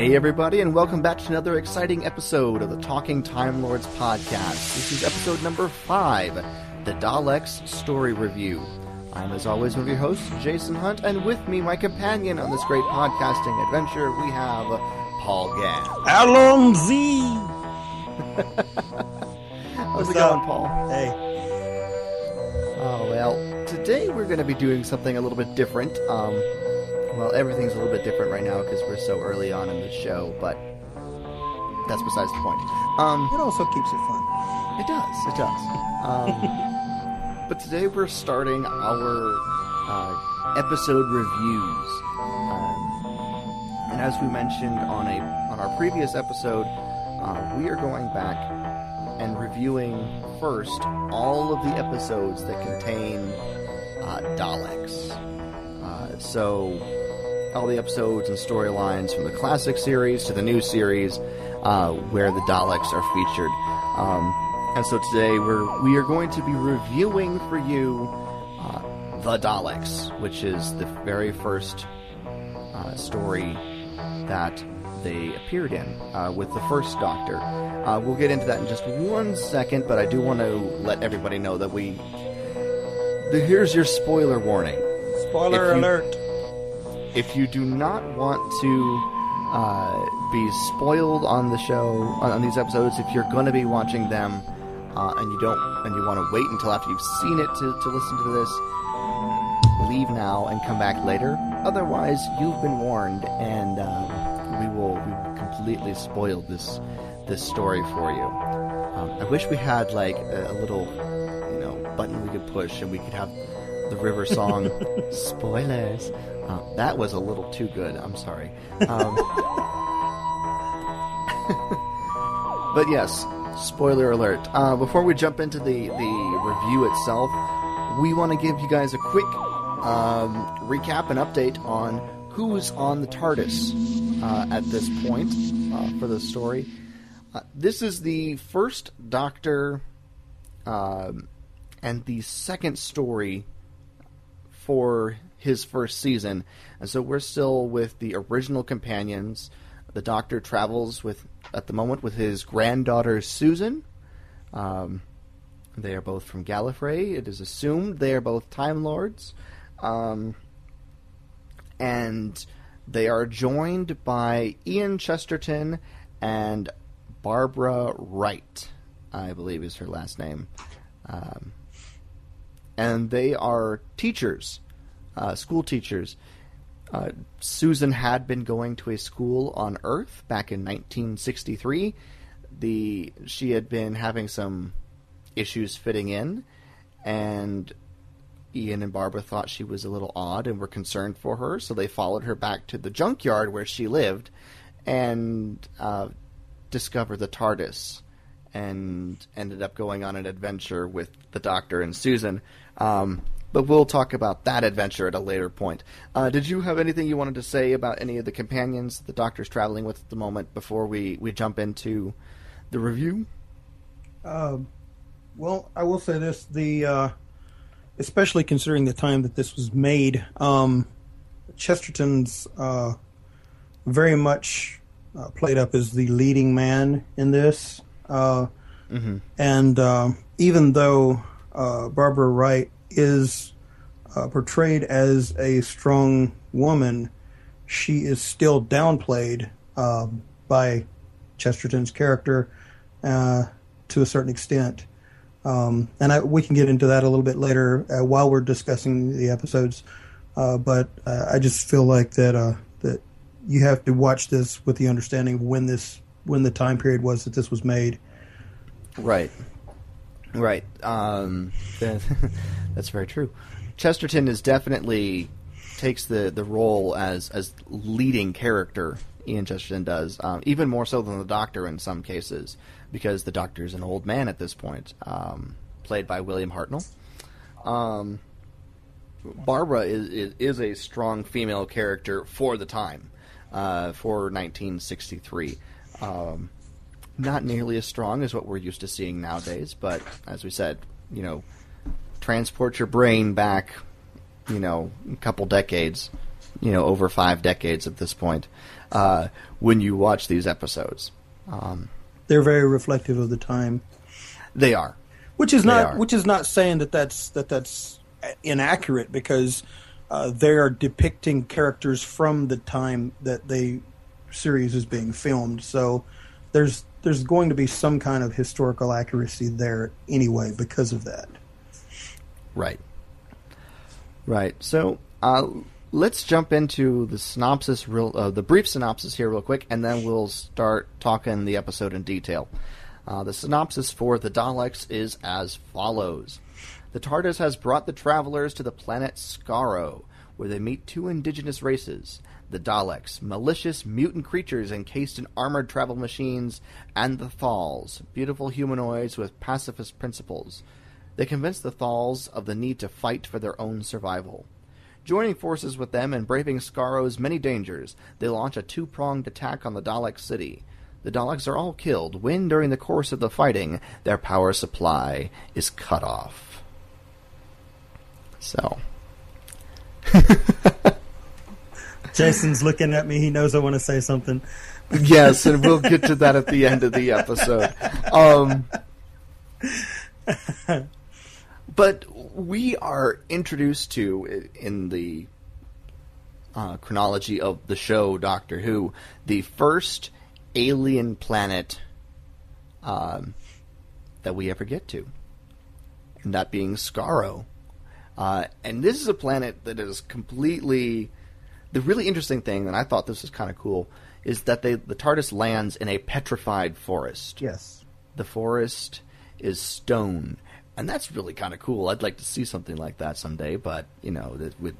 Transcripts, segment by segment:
Hey, everybody, and welcome back to another exciting episode of the Talking Time Lords podcast. This is episode number five, the Daleks Story Review. I'm, as always, one of your hosts, Jason Hunt, and with me, my companion on this great podcasting adventure, we have Paul Gann. Allons-y. How's What's it going? Paul? Hey, Oh, well, today we're going to be doing something a little bit different. Um, well, everything's a little bit different right now because we're so early on in the show, but that's besides the point. Um, it also keeps it fun. It does. It does. Um, but today we're starting our uh, episode reviews, um, and as we mentioned on a on our previous episode, uh, we are going back and reviewing first all of the episodes that contain uh, Daleks. Uh, so all the episodes and storylines from the classic series to the new series uh, where the Daleks are featured. Um, and so today we're we are going to be reviewing for you uh, the Daleks, which is the very first uh, story that they appeared in uh, with the first Doctor. Uh, we'll get into that in just one second, but I do want to let everybody know that we. The, here's your spoiler warning Spoiler you- alert. If you do not want to uh, be spoiled on the show on, on these episodes, if you're going to be watching them uh, and you don't and you want to wait until after you've seen it to, to listen to this, leave now and come back later. Otherwise, you've been warned, and um, we will we completely spoil this this story for you. Um, I wish we had like a, a little you know button we could push and we could have the river song. Spoilers. Uh, that was a little too good. I'm sorry. Um, but yes spoiler alert. Uh, before we jump into the, the review itself we want to give you guys a quick um, recap and update on who's on the tardis uh, at this point uh, for the story. Uh, this is the first doctor um, and the second story for his first season. And so we're still with the original companions. The Doctor travels with, at the moment, with his granddaughter Susan. Um, they are both from Gallifrey. It is assumed they are both Time Lords. Um, and they are joined by Ian Chesterton and Barbara Wright, I believe is her last name. Um, and they are teachers, uh, school teachers. Uh, Susan had been going to a school on Earth back in 1963. The she had been having some issues fitting in, and Ian and Barbara thought she was a little odd and were concerned for her, so they followed her back to the junkyard where she lived, and uh, discovered the TARDIS and ended up going on an adventure with the Doctor and Susan. Um, but we'll talk about that adventure at a later point. Uh, did you have anything you wanted to say about any of the companions the Doctor's traveling with at the moment before we, we jump into the review? Um, well, I will say this: the uh, especially considering the time that this was made, um, Chesterton's uh, very much uh, played up as the leading man in this. Uh, Mm-hmm. And uh, even though uh, Barbara Wright is uh, portrayed as a strong woman, she is still downplayed um, by Chesterton's character uh, to a certain extent. Um, and I, we can get into that a little bit later uh, while we're discussing the episodes. Uh, but uh, I just feel like that uh, that you have to watch this with the understanding of when this when the time period was that this was made. Right. Right. Um, that's very true. Chesterton is definitely takes the, the role as as leading character. Ian Chesterton does, um, even more so than the Doctor in some cases, because the Doctor is an old man at this point, um, played by William Hartnell. Um, Barbara is, is is a strong female character for the time, uh, for 1963. Um, not nearly as strong as what we're used to seeing nowadays, but as we said, you know, transport your brain back, you know, a couple decades, you know, over five decades at this point, uh, when you watch these episodes. Um, They're very reflective of the time, they are. which is not which is not saying that that's that that's inaccurate because uh, they are depicting characters from the time that the series is being filmed. So there's there's going to be some kind of historical accuracy there anyway because of that. Right. Right. So uh, let's jump into the synopsis, real uh, the brief synopsis here, real quick, and then we'll start talking the episode in detail. Uh, the synopsis for the Daleks is as follows: The TARDIS has brought the travelers to the planet Skaro, where they meet two indigenous races. The Daleks, malicious mutant creatures encased in armored travel machines, and the Thals, beautiful humanoids with pacifist principles. They convince the Thals of the need to fight for their own survival. Joining forces with them and braving Skaro's many dangers, they launch a two pronged attack on the Dalek city. The Daleks are all killed when, during the course of the fighting, their power supply is cut off. So. Jason's looking at me. He knows I want to say something. yes, and we'll get to that at the end of the episode. Um, but we are introduced to in the uh, chronology of the show Doctor Who the first alien planet um, that we ever get to, and that being Skaro. Uh, and this is a planet that is completely. The really interesting thing, and I thought this was kind of cool, is that they the TARDIS lands in a petrified forest. Yes. The forest is stone, and that's really kind of cool. I'd like to see something like that someday, but you know, it would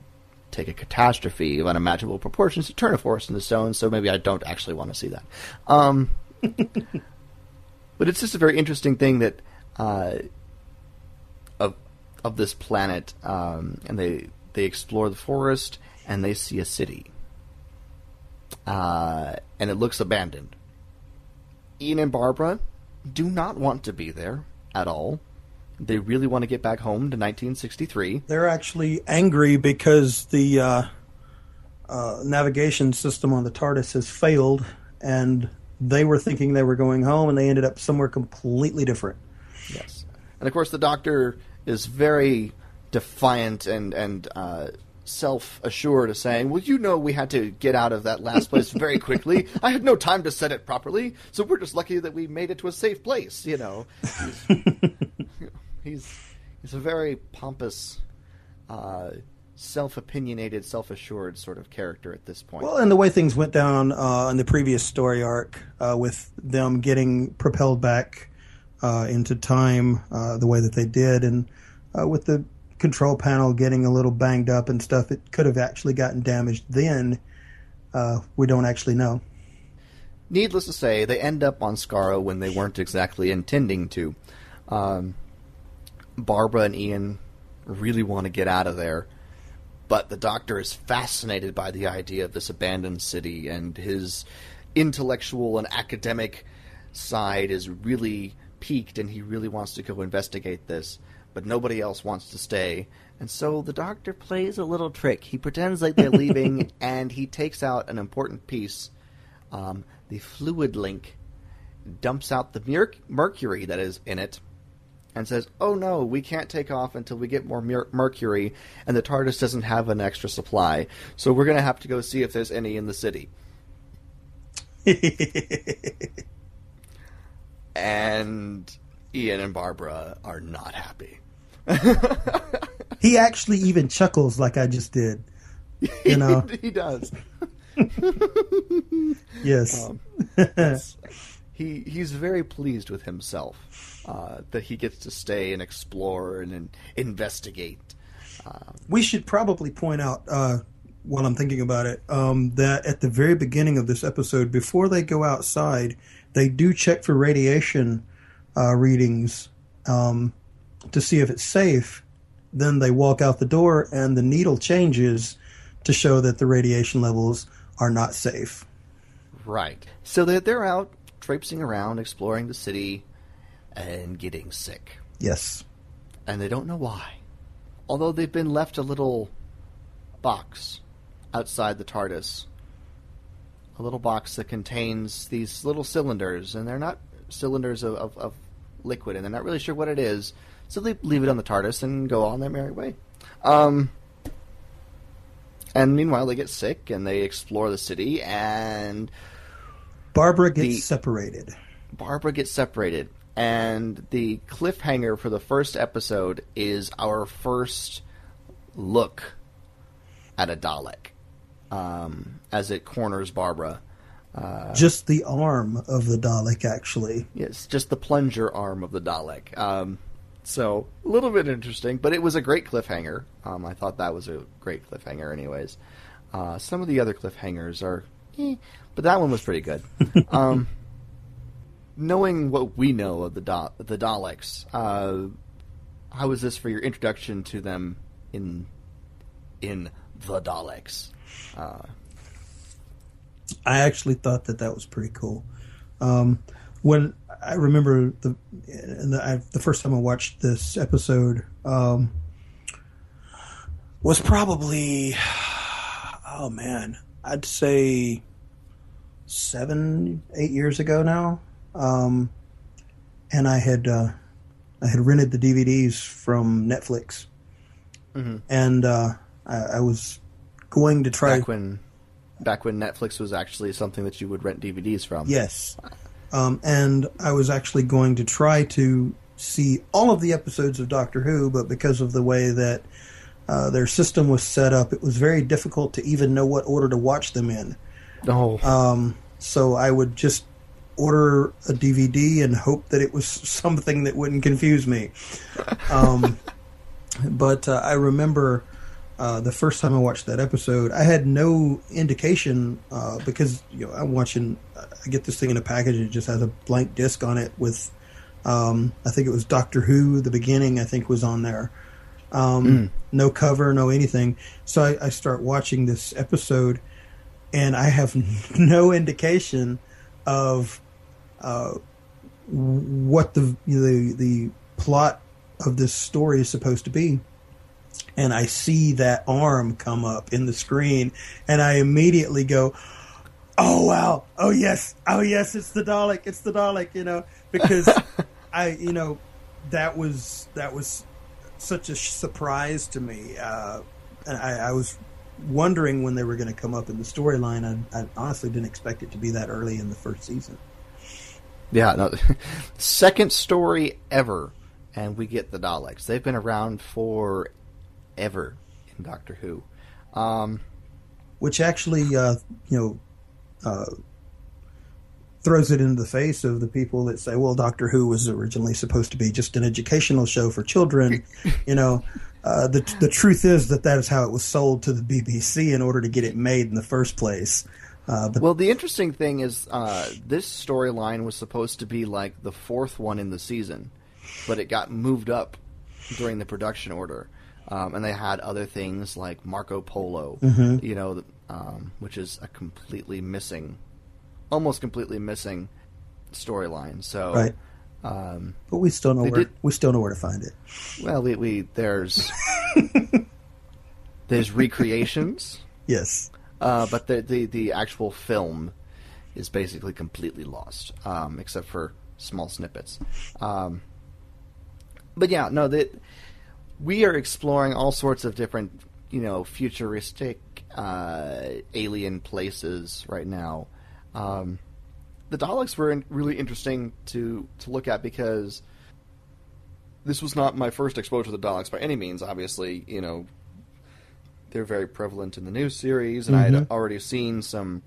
take a catastrophe of unimaginable proportions to turn a forest into stone. So maybe I don't actually want to see that. Um, but it's just a very interesting thing that uh, of of this planet, um, and they they explore the forest and they see a city, uh, and it looks abandoned. Ian and Barbara do not want to be there at all. They really want to get back home to 1963. They're actually angry because the uh, uh, navigation system on the TARDIS has failed, and they were thinking they were going home, and they ended up somewhere completely different. Yes, and of course the Doctor is very defiant and and uh, self assured, saying, "Well, you know, we had to get out of that last place very quickly. I had no time to set it properly, so we're just lucky that we made it to a safe place." You know, he's he's, he's a very pompous. Uh, self-opinionated, self-assured sort of character at this point. Well, and the way things went down uh, in the previous story arc, uh, with them getting propelled back uh, into time uh, the way that they did, and uh, with the control panel getting a little banged up and stuff, it could have actually gotten damaged then. Uh, we don't actually know. Needless to say, they end up on Skaro when they weren't exactly intending to. Um, Barbara and Ian really want to get out of there, but the Doctor is fascinated by the idea of this abandoned city, and his intellectual and academic side is really peaked, and he really wants to go investigate this. But nobody else wants to stay, And so the doctor plays a little trick. He pretends like they're leaving, and he takes out an important piece, um, the fluid link, dumps out the mer- mercury that is in it, and says, "Oh no, we can't take off until we get more mer- mercury, and the TARDIS doesn't have an extra supply. So we're going to have to go see if there's any in the city." and Ian and Barbara are not happy. he actually even chuckles like I just did. You know, he, he does. yes. Um, he he's very pleased with himself uh, that he gets to stay and explore and, and investigate. Um, we should probably point out uh, while I'm thinking about it um, that at the very beginning of this episode, before they go outside, they do check for radiation uh, readings um, to see if it's safe. Then they walk out the door, and the needle changes to show that the radiation levels are not safe. Right. So they're, they're out traipsing around, exploring the city, and getting sick. Yes. And they don't know why. Although they've been left a little box outside the TARDIS. A little box that contains these little cylinders, and they're not cylinders of, of, of liquid, and they're not really sure what it is. So they leave it on the TARDIS and go on their merry way. Um, and meanwhile, they get sick and they explore the city, and Barbara gets The- separated. Barbara gets separated. And the cliffhanger for the first episode is our first look at a Dalek um, as it corners Barbara. Uh, Just the arm of the Dalek, actually. Yes, just the plunger arm of the Dalek. Um, so a little bit interesting, but it was a great cliffhanger. Um, I thought that was a great cliffhanger, anyways. Uh, some of the other cliffhangers are, eh, but that one was pretty good. um, knowing what we know of the da- the Daleks, uh, how was this for your introduction to them in in the Daleks? Uh, I actually thought that that was pretty cool. Um, when I remember the the, I, the first time I watched this episode um, was probably oh man, I'd say seven eight years ago now, um, and I had uh, I had rented the DVDs from Netflix, Mhm. and uh, I, I was going to try back when back when Netflix was actually something that you would rent DVDs from. Yes. Um, and I was actually going to try to see all of the episodes of Doctor Who, but because of the way that uh, their system was set up, it was very difficult to even know what order to watch them in. Oh, Um, so I would just order a DVD and hope that it was something that wouldn't confuse me. Um, but uh, I remember uh, the first time I watched that episode, I had no indication uh, because you know I'm watching. I get this thing in a package; it just has a blank disc on it with. Um, I think it was Doctor Who. The beginning, I think, was on there. Um, No cover, no anything. So I, I start watching this episode, and I have no indication of uh, what the the the plot of this story is supposed to be. And I see that arm come up in the screen, and I immediately go, "Oh wow! Oh yes! Oh yes! It's the Dalek! It's the Dalek!" You know, because I, you know, that was that was such a surprise to me. Uh, and I, I was wondering when they were going to come up in the storyline. I, I honestly didn't expect it to be that early in the first season. yeah. No, second story ever, and we get the Daleks. They've been around for ever in Doctor Who. Um, which actually, uh, you know, uh, throws it into the face of the people that say, "Well, Doctor Who was originally supposed to be just an educational show for children." you know, uh, the the truth is that that is how it was sold to the BBC in order to get it made in the first place. Uh, but well, the interesting thing is uh, this storyline was supposed to be like the fourth one in the season, but it got moved up during the production order. Um, and they had other things like Marco Polo, you know, um, which is a completely missing, almost completely missing storyline. So Right. Um, but we still know where did- we still know where to find it. well, we, we there's there's recreations, Yes. uh, but the, the the actual film is basically completely lost, um, except for small snippets. Um, but yeah, no, that we are exploring all sorts of different, you know, futuristic uh, alien places right now. Um, the Daleks were in- really interesting to to look at because this was not my first exposure to the Daleks by any means. Obviously, you know, they're very prevalent in the new series, and I had Mhm. already seen some.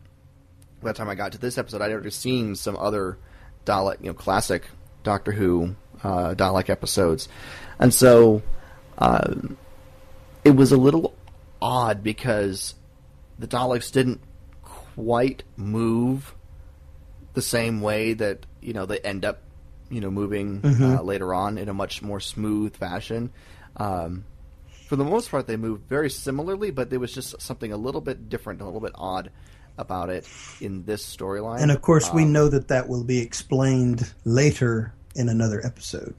By the time I got to this episode, I'd already seen some other Dalek, you know, classic Doctor Who uh, Dalek episodes, and so uh, it was a little odd because the Daleks didn't quite move the same way that you know they end up you know moving Mhm. uh, later on in a much more smooth fashion. Um, for the most part, they moved very similarly, but there was just something a little bit different, a little bit odd about it in this storyline. And of course, we Um, know that that will be explained later in another episode.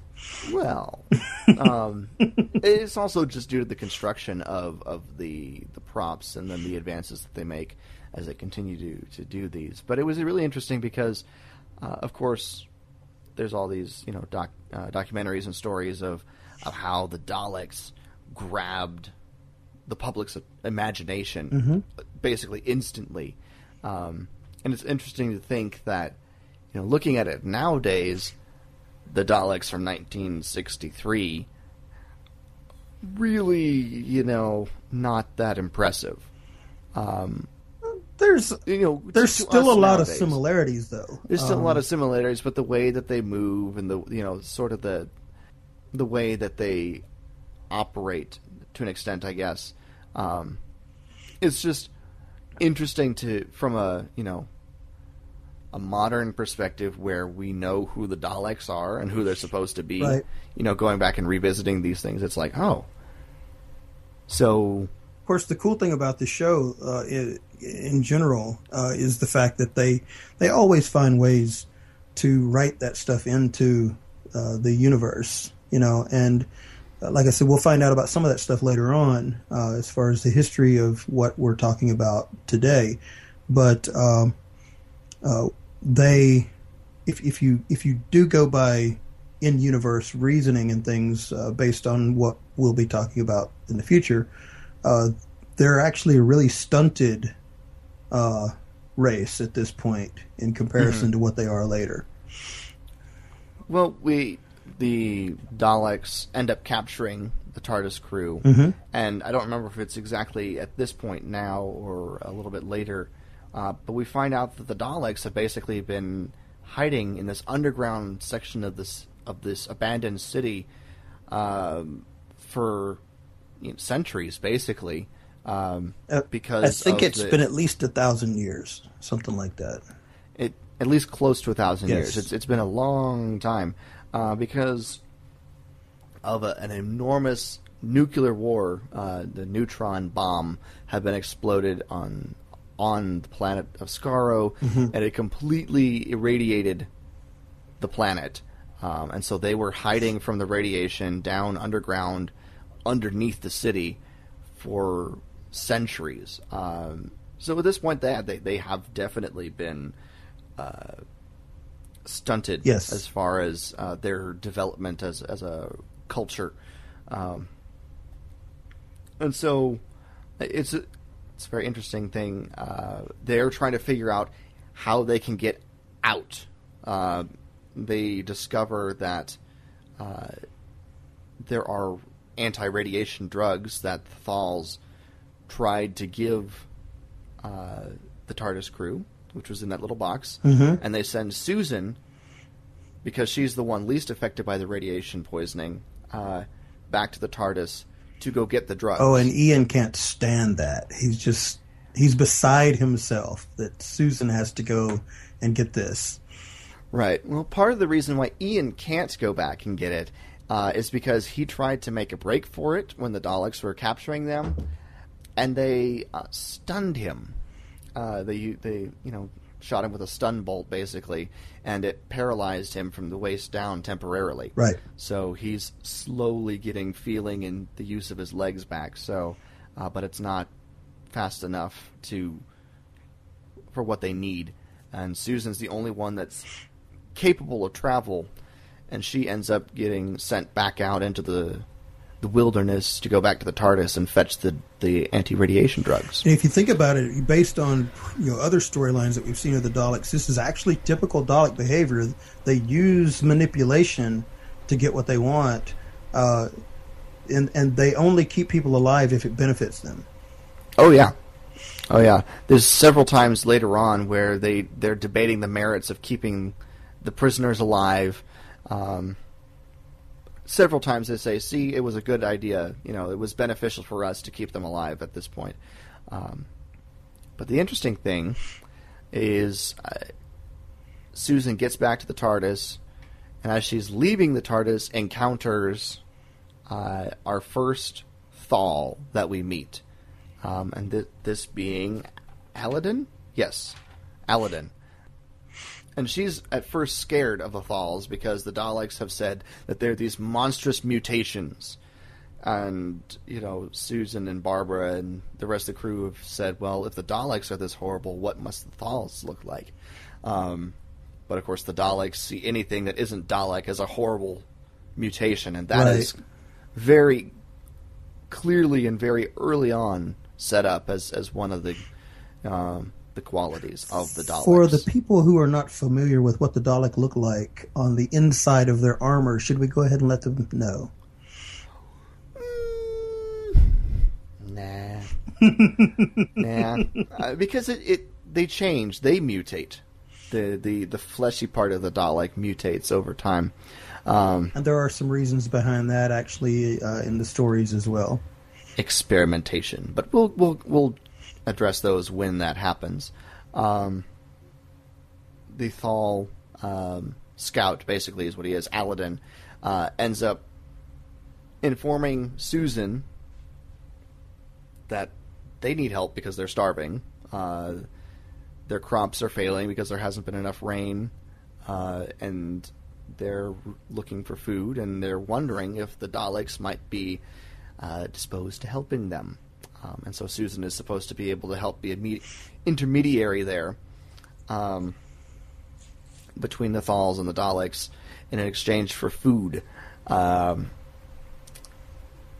Well, um, it's also just due to the construction of, of the the props and then the advances that they make as they continue to, to do these. But it was really interesting because, uh, of course, there's all these you know doc, uh, documentaries and stories of of how the Daleks grabbed the public's imagination basically instantly. Um, and it's interesting to think that, you know, looking at it nowadays, the Daleks from 1963 really, you know, not that impressive. Um, There's you know, there's still a lot of similarities, though. There's still a Um, lot of similarities, but the way that they move and the you know sort of the the way that they operate to an extent, I guess, um, it's just interesting to from a you know a modern perspective where we know who the Daleks are and who they're supposed to be. Right. You know, going back and revisiting these things, it's like, oh, so Of course, the cool thing about the show, uh, in general, uh, is the fact that they they always find ways to write that stuff into uh, the universe. You know, and uh, like I said, we'll find out about some of that stuff later on, uh, as far as the history of what we're talking about today. But um, uh, they, if if you if you do go by in universe reasoning and things uh, based on what we'll be talking about in the future, uh, they're actually a really stunted uh, race at this point in comparison to what they are later. Well, we the Daleks end up capturing the TARDIS crew, Mhm. and I don't remember if it's exactly at this point now or a little bit later, uh, but we find out that the Daleks have basically been hiding in this underground section of this of this abandoned city um, for you know, centuries, basically. Um, Uh, because I think it's the- been at least a thousand years, something like that. it at least close to a thousand Yes. years. It's it's been a long time uh, because of a, an enormous nuclear war. Uh, the neutron bomb had been exploded on on the planet of Skaro, and it completely irradiated the planet. Um, and so they were hiding from the radiation down underground, underneath the city, for centuries. Um, so at this point, they they, they have definitely been uh, stunted Yes. as far as uh, their development as as a culture. Um, and so it's a, it's a very interesting thing. Uh, they're trying to figure out how they can get out. Uh, they discover that uh, there are anti-radiation drugs that the Thals tried to give uh, the TARDIS crew, which was in that little box, Mhm. and they send Susan because she's the one least affected by the radiation poisoning uh, back to the TARDIS to go get the drugs. Oh, and Ian can't stand that. He's just he's beside himself that Susan has to go and get this. Right. Well, part of the reason why Ian can't go back and get it uh, is because he tried to make a break for it when the Daleks were capturing them, and they uh, stunned him. Uh, they, they, you know, shot him with a stun bolt, basically, and it paralyzed him from the waist down temporarily. Right. So he's slowly getting feeling and the use of his legs back. So, uh, but it's not fast enough to for what they need. And Susan's the only one that's capable of travel, and she ends up getting sent back out into the the wilderness to go back to the TARDIS and fetch the, the anti radiation drugs. And if you think about it, based on you know other storylines that we've seen of the Daleks, this is actually typical Dalek behavior. They use manipulation to get what they want, uh, and and they only keep people alive if it benefits them. Oh yeah, oh yeah. There's several times later on where they they're debating the merits of keeping the prisoners alive. Um, several times they say, "See, it was a good idea. You know, it was beneficial for us to keep them alive at this point." Um, but the interesting thing is, uh, Susan gets back to the TARDIS, and as she's leaving the TARDIS, encounters uh, our first Thal that we meet, um, and th- this being Alydon. Yes, Alydon and she's at first scared of the Thals because the Daleks have said that they're these monstrous mutations. And, you know, Susan and Barbara and the rest of the crew have said, well, if the Daleks are this horrible, what must the Thals look like? Um, but of course, the Daleks see anything that isn't Dalek as a horrible mutation, and that right. is very clearly and very early on set up as, as one of the um, the qualities of the Daleks. For the people who are not familiar with what the Dalek look like on the inside of their armor, should we go ahead and let them know? Mm, nah, nah, uh, because it, it they change, they mutate. The, the the fleshy part of the Dalek mutates over time. Um, and there are some reasons behind that, actually, uh, in the stories as well. Experimentation, but we'll we'll we'll address those when that happens. Um, the Thal um, scout, basically, is what he is. Alydon uh, ends up informing Susan that they need help because they're starving. Uh, their crops are failing because there hasn't been enough rain, uh, and they're looking for food, and they're wondering if the Daleks might be uh, disposed to helping them. Um, and so Susan is supposed to be able to help be an intermediary there um, between the Thals and the Daleks in exchange for food. Um,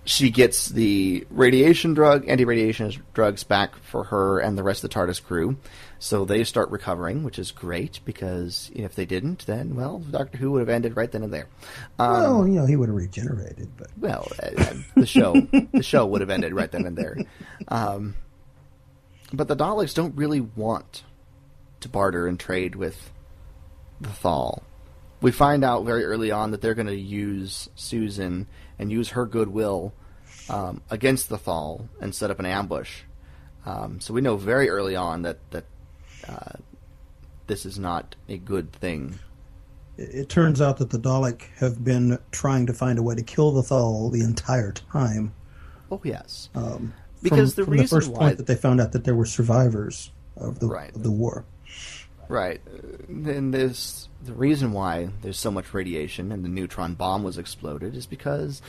she gets the radiation drug, anti-radiation drugs back for her and the rest of the TARDIS crew. So they start recovering, which is great because if they didn't, then well, Doctor Who would have ended right then and there. Um, well, you know, he would have regenerated, but well, uh, uh the show the show would have ended right then and there. Um, but the Daleks don't really want to barter and trade with the Thal. We find out very early on that they're going to use Susan and use her goodwill um, against the Thal and set up an ambush. Um, so we know very early on that that uh, this is not a good thing. It turns out that the Dalek have been trying to find a way to kill the Thal the entire time. Oh yes, um, because from, the from the first why... point that they found out that there were survivors of the right. of the war. Right. Then there's the reason why there's so much radiation and the neutron bomb was exploded is because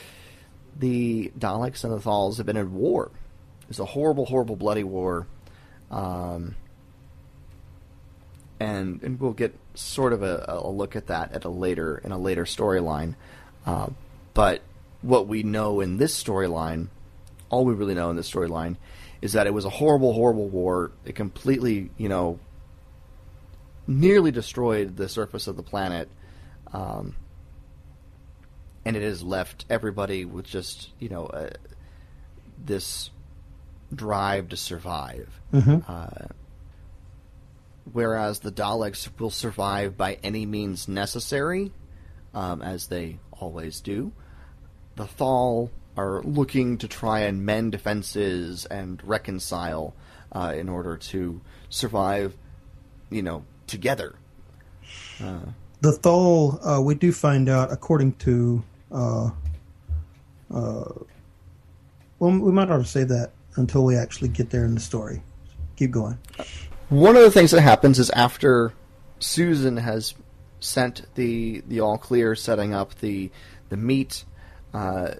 the Daleks and the Thals have been at war. It's a horrible, horrible, bloody war. Um, and and we'll get sort of a, a look at that at a later in a later storyline. Uh, but what we know in this storyline, all we really know in this storyline, is that it was a horrible, horrible war. It completely, you know, nearly destroyed the surface of the planet, um, and it has left everybody with just, you know, uh, this drive to survive. Mm-hmm. Uh, whereas the Daleks will survive by any means necessary, um, as they always do. The Thal are looking to try and mend defenses and reconcile uh, in order to survive, you know, together. Uh, the Thal, uh, we do find out, according to. Uh, uh, well, we might not to say that until we actually get there in the story. Keep going. One of the things that happens is after Susan has sent the the all clear, setting up the the meet. Uh,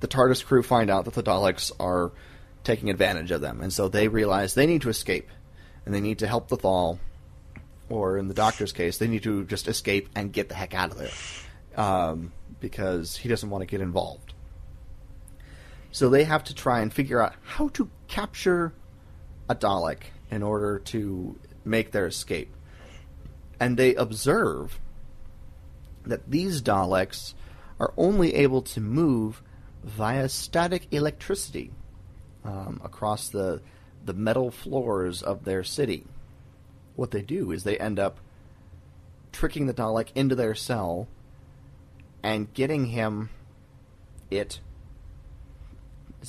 the TARDIS crew find out that the Daleks are taking advantage of them, and so they realize they need to escape, and they need to help the Thal, or in the Doctor's case, they need to just escape and get the heck out of there, um, because he doesn't want to get involved. So they have to try and figure out how to capture a Dalek in order to make their escape. And they observe that these Daleks are only able to move via static electricity um, across the the metal floors of their city. What they do is they end up tricking the Dalek into their cell and getting him it.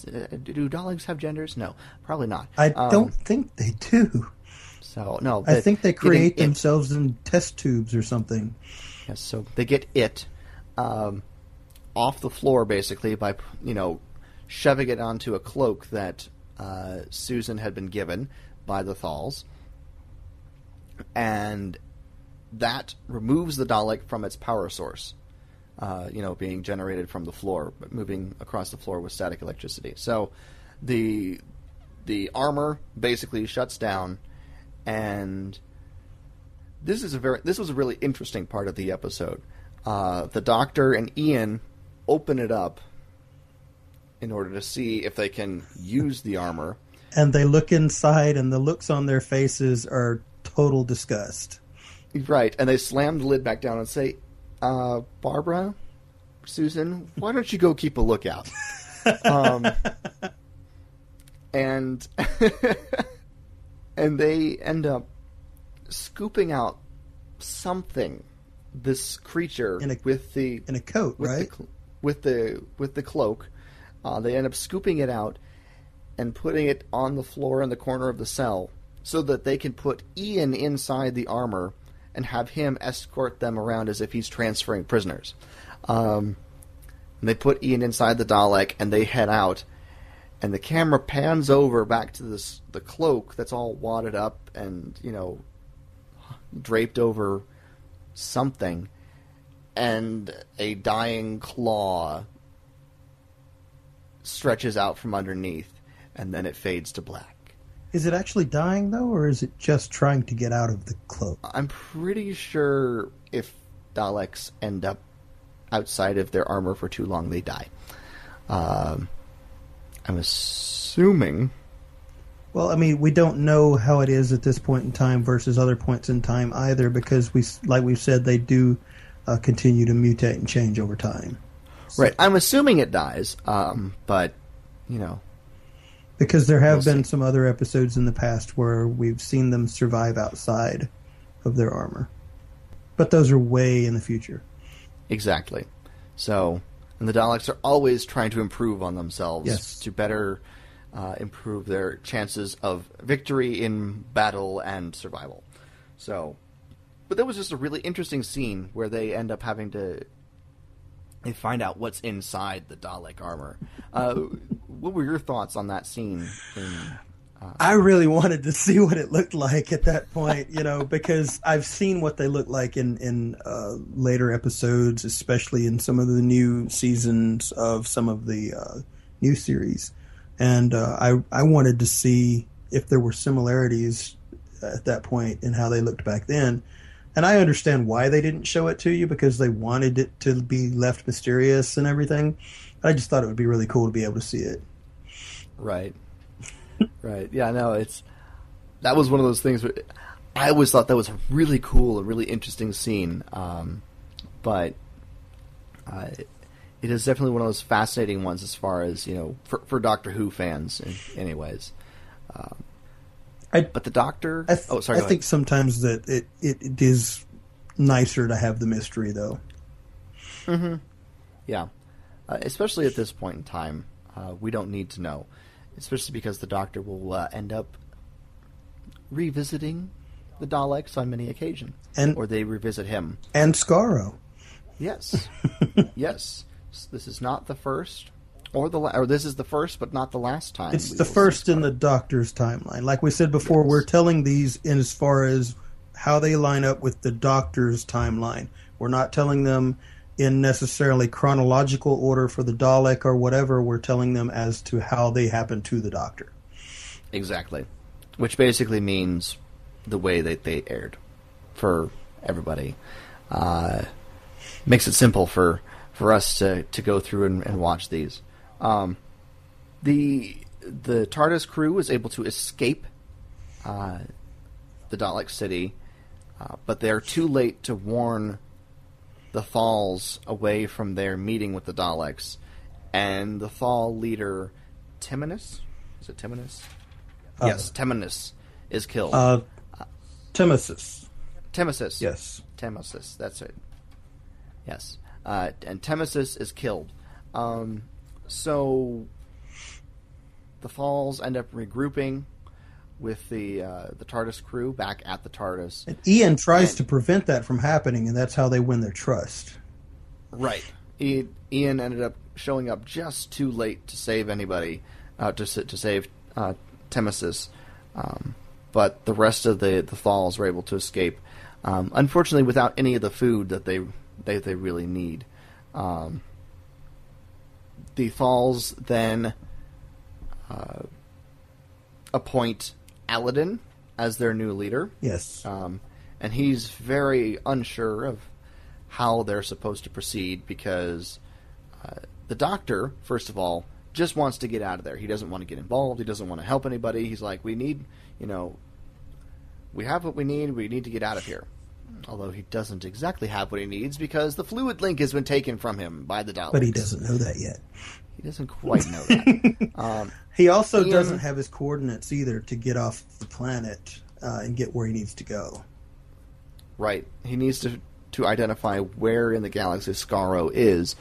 it do Daleks have genders? No, probably not. I Um, don't think they do. So no, I think they create it- themselves in test tubes or something. Yes, so they get it um, off the floor basically by you know shoving it onto a cloak that uh, Susan had been given by the Thals, and that removes the Dalek from its power source. Uh, you know, being generated from the floor, but moving across the floor with static electricity. So the the armor basically shuts down, and this is a very this was a really interesting part of the episode. Uh, the Doctor and Ian open it up in order to see if they can use the armor. And they look inside, and the looks on their faces are total disgust. Right, and they slam the lid back down and say, uh, "Barbara, Susan, why don't you go keep a lookout?" um, and and they end up scooping out something. This creature a- with the In a coat, with right? the with the with the cloak. Uh, they end up scooping it out and putting it on the floor in the corner of the cell so that they can put Ian inside the armor and have him escort them around as if he's transferring prisoners. Um, and they put Ian inside the Dalek and they head out. And the camera pans over back to this the cloak that's all wadded up and you know draped over something, and a dying claw stretches out from underneath, and then it fades to black. Is it actually dying though, or is it just trying to get out of the cloak? I'm pretty sure if Daleks end up outside of their armor for too long, they die. Um, I'm assuming. Well, I mean, we don't know how it is at this point in time versus other points in time either, because we, like we've said, they do uh, continue to mutate and change over time. Right. I'm assuming it dies, um, but, you know. Because there have We'll been see. some other episodes in the past where we've seen them survive outside of their armor, but those are way in the future. Exactly. So, and the Daleks are always trying to improve on themselves Yes. to better uh, improve their chances of victory in battle and survival. So, but that was just a really interesting scene where they end up having to they find out what's inside the Dalek armor. Uh, what were your thoughts on that scene? In, I really wanted to see what it looked like at that point, you know, because I've seen what they look like in in uh, later episodes, especially in some of the new seasons of some of the uh, new series, and uh, I I wanted to see if there were similarities at that point in how they looked back then. And I understand why they didn't show it to you because they wanted it to be left mysterious and everything. I just thought it would be really cool to be able to see it. Right. right. Yeah, no, it's that was one of those things where I always thought that was a really cool, a really interesting scene. Um, but uh, it is definitely one of those fascinating ones as far as, you know, for, for Doctor Who fans, in, anyways. Um, I- but the Doctor. I, th- oh, sorry. I think sometimes that it, it, it is nicer to have the mystery, though. ahead. Yeah. Uh, especially at this point in time, uh, we don't need to know. Especially because the Doctor will uh, end up revisiting the Daleks on many occasions. And or they revisit him. and Skaro. Yes, yes. This is not the first or the la- or this is the first, but not the last time. It's the first in the Doctor's timeline. Like we said before, Yes. we're telling these in as far as how they line up with the Doctor's timeline. We're not telling them in necessarily chronological order for the Dalek or whatever. We're telling them as to how they happen to the Doctor. exactly, which basically means the way that they aired for everybody. Uh, makes it simple for for us to, to go through and, and watch these. Um, the the TARDIS crew was able to escape uh, the Dalek city, uh, but they're too late to warn the Thals away from their meeting with the Daleks, and the Thal leader Timonus is it Timonus? Uh, yes, Timonus is killed. Uh, Timothy. Temmosus. Yes. Temmosus. That's it. Yes. Uh, and Temmosus is killed. Um, so the Thals end up regrouping with the uh, the TARDIS crew back at the TARDIS. And Ian tries And- to prevent that from happening, and that's how they win their trust. Right. I- Ian ended up showing up just too late to save anybody, uh, to to save uh, Temmosus. Um, but the rest of the the Thals were able to escape. Um, unfortunately, without any of the food that they they, they really need. Um, the Thals then uh, appoint Alydon as their new leader. Yes. Um, and he's very unsure of how they're supposed to proceed because uh, the doctor, first of all, just wants to get out of there. He doesn't want to get involved. He doesn't want to help anybody. He's like, we need, you know, we have what we need. We need to get out of here. Although he doesn't exactly have what he needs because the fluid link has been taken from him by the Daleks. but he doesn't know that yet. He doesn't quite know that. um, He also Ian- doesn't have his coordinates either to get off the planet uh, and get where he needs to go. Right. He needs to to identify where in the galaxy Skaro is,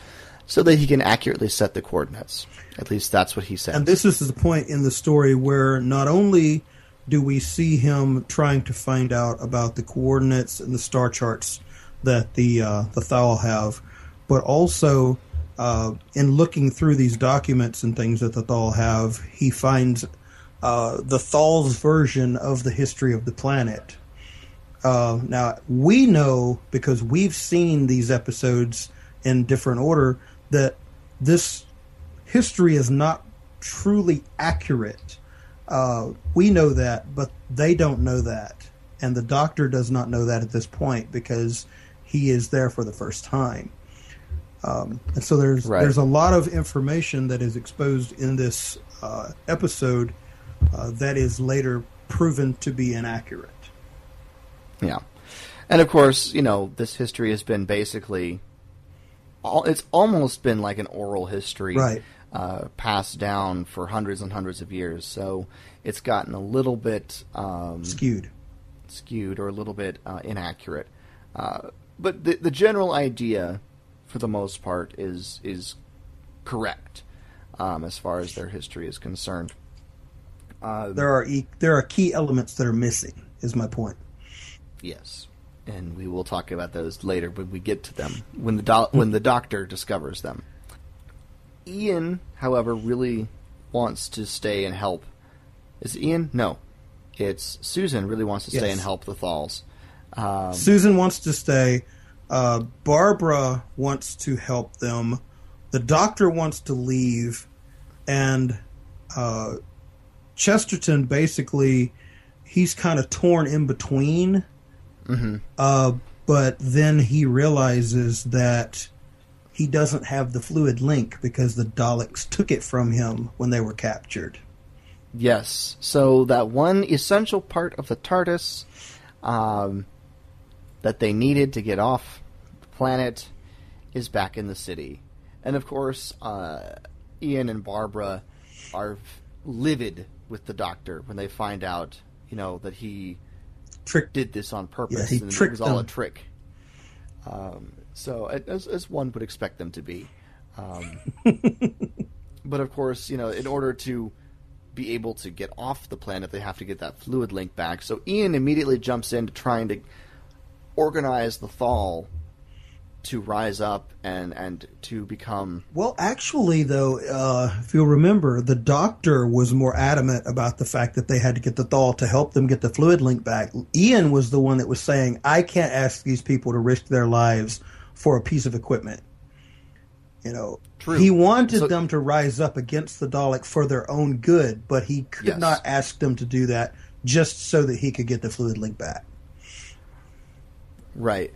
so that he can accurately set the coordinates. At least that's what he says. And this is the point in the story where not only do we see him trying to find out about the coordinates and the star charts that the uh, the Thal have, but also uh, in looking through these documents and things that the Thal have, he finds uh, the Thal's version of the history of the planet. Uh, now we know because we've seen these episodes in different order that this history is not truly accurate. Uh, we know that, but they don't know that, and the Doctor does not know that at this point because he is there for the first time. Um, and so there's Right. there's a lot of information that is exposed in this uh, episode uh, that is later proven to be inaccurate. yeah. And of course, you know, this history has been basically all, it's almost been like an oral history Right. uh, passed down for hundreds and hundreds of years. So it's gotten a little bit um, Skewed. skewed or a little bit uh, inaccurate. Uh, but the the general idea, for the most part, is is correct um, as far as their history is concerned. Uh, There are e- there are key elements that are missing. Is my point. yes, and we will talk about those later when we get to them. When the do- when the doctor discovers them. Ian, however, really wants to stay and help. Is it Ian? No, it's Susan. Really wants to stay Yes. and help the Thals. Um, Susan wants to stay. Uh, Barbara wants to help them. The doctor wants to leave, and uh, Chesterton basically he's kind of torn in between. mhm. Uh, but then he realizes that he doesn't have the fluid link because the Daleks took it from him when they were captured. Yes. So that one essential part of the TARDIS um, that they needed to get off the planet is back in the city. And of course, uh, Ian and Barbara are livid with the Doctor when they find out, you know, that he Tricked did this on purpose Yeah, he and it was all a trick. Um, so as, as one would expect them to be. Um, but of course, you know, in order to be able to get off the planet, they have to get that fluid link back. So Ian immediately jumps into trying to organize the Thal to rise up and and to become Well, actually, though, uh, if you'll remember, the doctor was more adamant about the fact that they had to get the Thal to help them get the fluid link back. Ian was the one that was saying, "I can't ask these people to risk their lives for a piece of equipment." You know, True. he wanted So- them to rise up against the Dalek for their own good, but he could Yes. not ask them to do that just so that he could get the fluid link back. Right,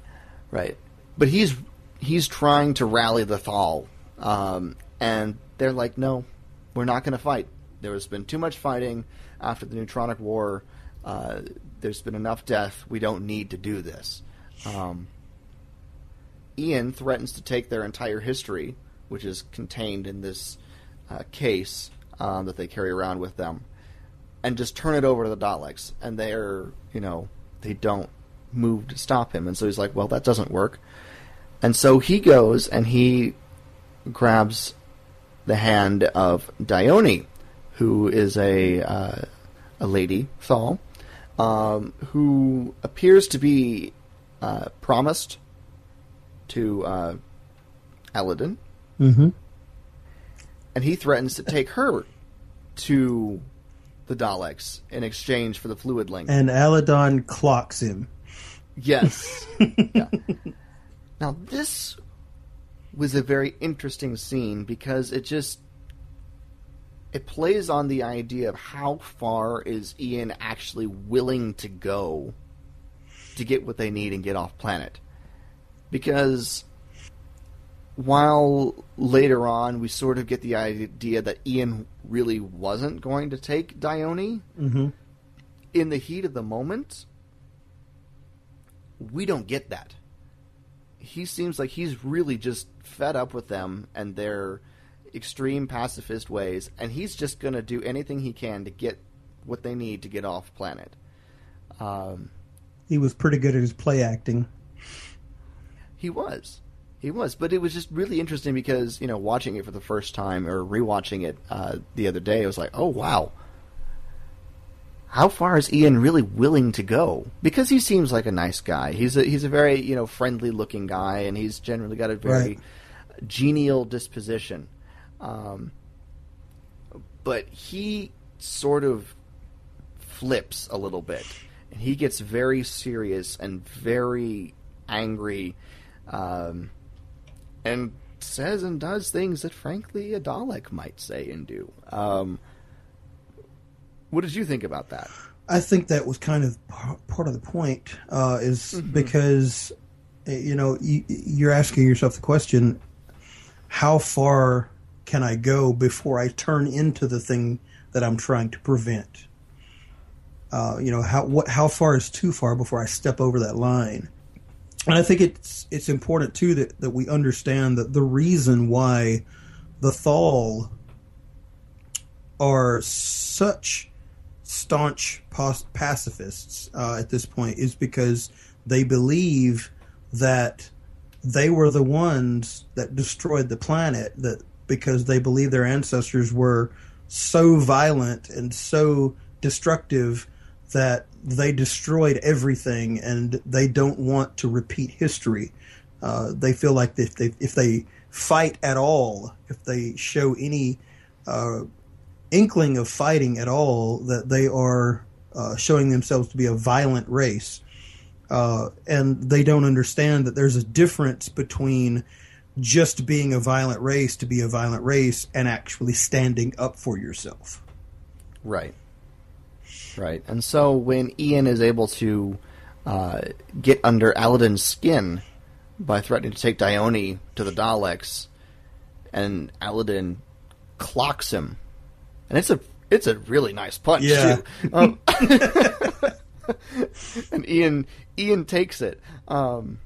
right. But he's he's trying to rally the Thal, um, and they're like, "No, we're not going to fight. There has been too much fighting after the Neutronic War. Uh, there's been enough death. We don't need to do this." Um, Ian threatens to take their entire history, which is contained in this uh, case um, that they carry around with them, and just turn it over to the Daleks. And they're, you know, they don't move to stop him. And so he's like, well, that doesn't work. And so he goes and he grabs the hand of Dyoni, who is a uh, a lady Thal, um, who appears to be uh, promised to uh, Alydon, Mm-hmm. and he threatens to take her to the Daleks in exchange for the fluid link. And Alydon clocks him. Yes. yeah. Now this was a very interesting scene because it just it plays on the idea of how far is Ian actually willing to go to get what they need and get off planet. Because while later on we sort of get the idea that Ian really wasn't going to take Dyoni, Mm-hmm. in the heat of the moment, we don't get that. He seems like he's really just fed up with them and their extreme pacifist ways, and he's just going to do anything he can to get what they need to get off planet. Um, He was pretty good at his play acting. he was. He was, but it was just really interesting because you know, watching it for the first time or rewatching it uh, the other day, I was like, "Oh wow, how far is Ian really willing to go?" Because he seems like a nice guy. He's a he's a very you know friendly looking guy, and he's generally got a very Right. genial disposition. Um, but he sort of flips a little bit, and he gets very serious and very angry, um, and says and does things that, frankly, a Dalek might say and do. Um, what did you think about that? I think that was kind of part of the point, uh, is because uh, you know you, you're asking yourself the question: How far can I go before I turn into the thing that I'm trying to prevent? Uh, you know how what how far is too far before I step over that line? And I think it's it's important too that, that we understand that the reason why the Thal are such staunch pacifists uh, at this point is because they believe that they were the ones that destroyed the planet that because they believe their ancestors were so violent and so destructive that they destroyed everything and they don't want to repeat history. Uh, they feel like if they if they fight at all if they show any uh, inkling of fighting at all that they are uh, showing themselves to be a violent race. Uh, and they don't understand that there's a difference between just being a violent race to be a violent race and actually standing up for yourself. Right. Right. And so when Ian is able to uh, get under Alydon's skin by threatening to take Dyoni to the Daleks, and Alydon clocks him, and it's a it's a really nice punch Yeah. too. Um, and Ian Ian takes it. Um,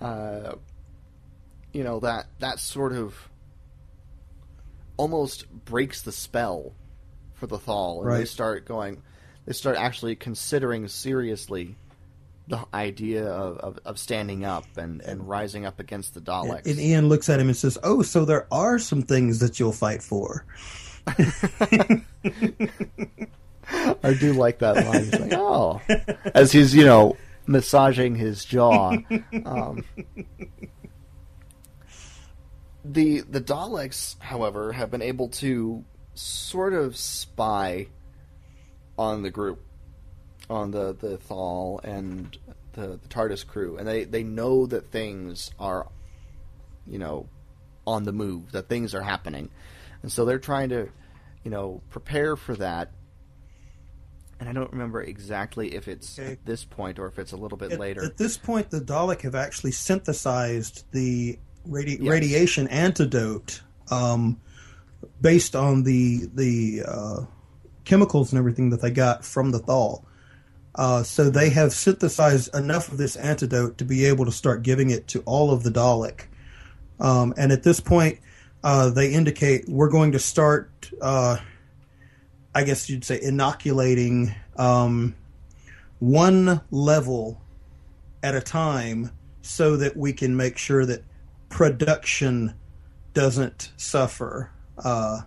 uh, you know that that sort of almost breaks the spell for the Thal, and they start going. They start actually considering seriously the idea of, of, of standing up and, and rising up against the Daleks. And Ian looks at him and says, "Oh, so there are some things that you'll fight for." I do like that line. He's like, oh, as he's you know massaging his jaw. Um, the the Daleks, however, have been able to sort of spy on the group, on the the Thal and the, the TARDIS crew, and they they know that things are, you know, on the move, that things are happening, and so they're trying to, you know, prepare for that. And I don't remember exactly if it's Okay. at this point or if it's a little bit At, later. at this point, the Dalek have actually synthesized the radi- Yes. radiation antidote um, based on the the uh, chemicals and everything that they got from the Thal. Uh, so they have synthesized enough of this antidote to be able to start giving it to all of the Dalek. Um, and at this point, uh, they indicate we're going to start. Uh, I guess you'd say inoculating um, one level at a time so that we can make sure that production doesn't suffer. Uh,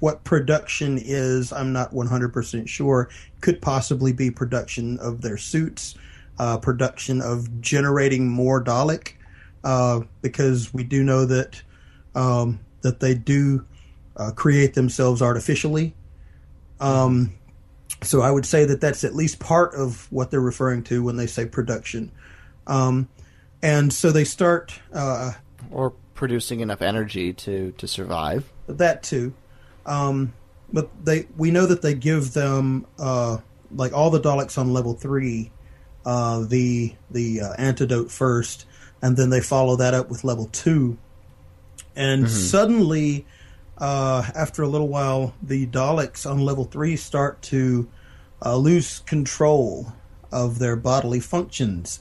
What production is, I'm not 100% sure. Could possibly be production of their suits, uh, production of generating more Dalek, uh, because we do know that um, that they do uh, create themselves artificially. Um, so I would say that that's at least part of what they're referring to when they say production. Um, and so they start uh, or producing enough energy to to survive. that too. Um, but they we know that they give them uh, like all the Daleks on level three, uh, the the uh, antidote first, and then they follow that up with level two, and suddenly, uh, after a little while, the Daleks on level three start to uh, lose control of their bodily functions.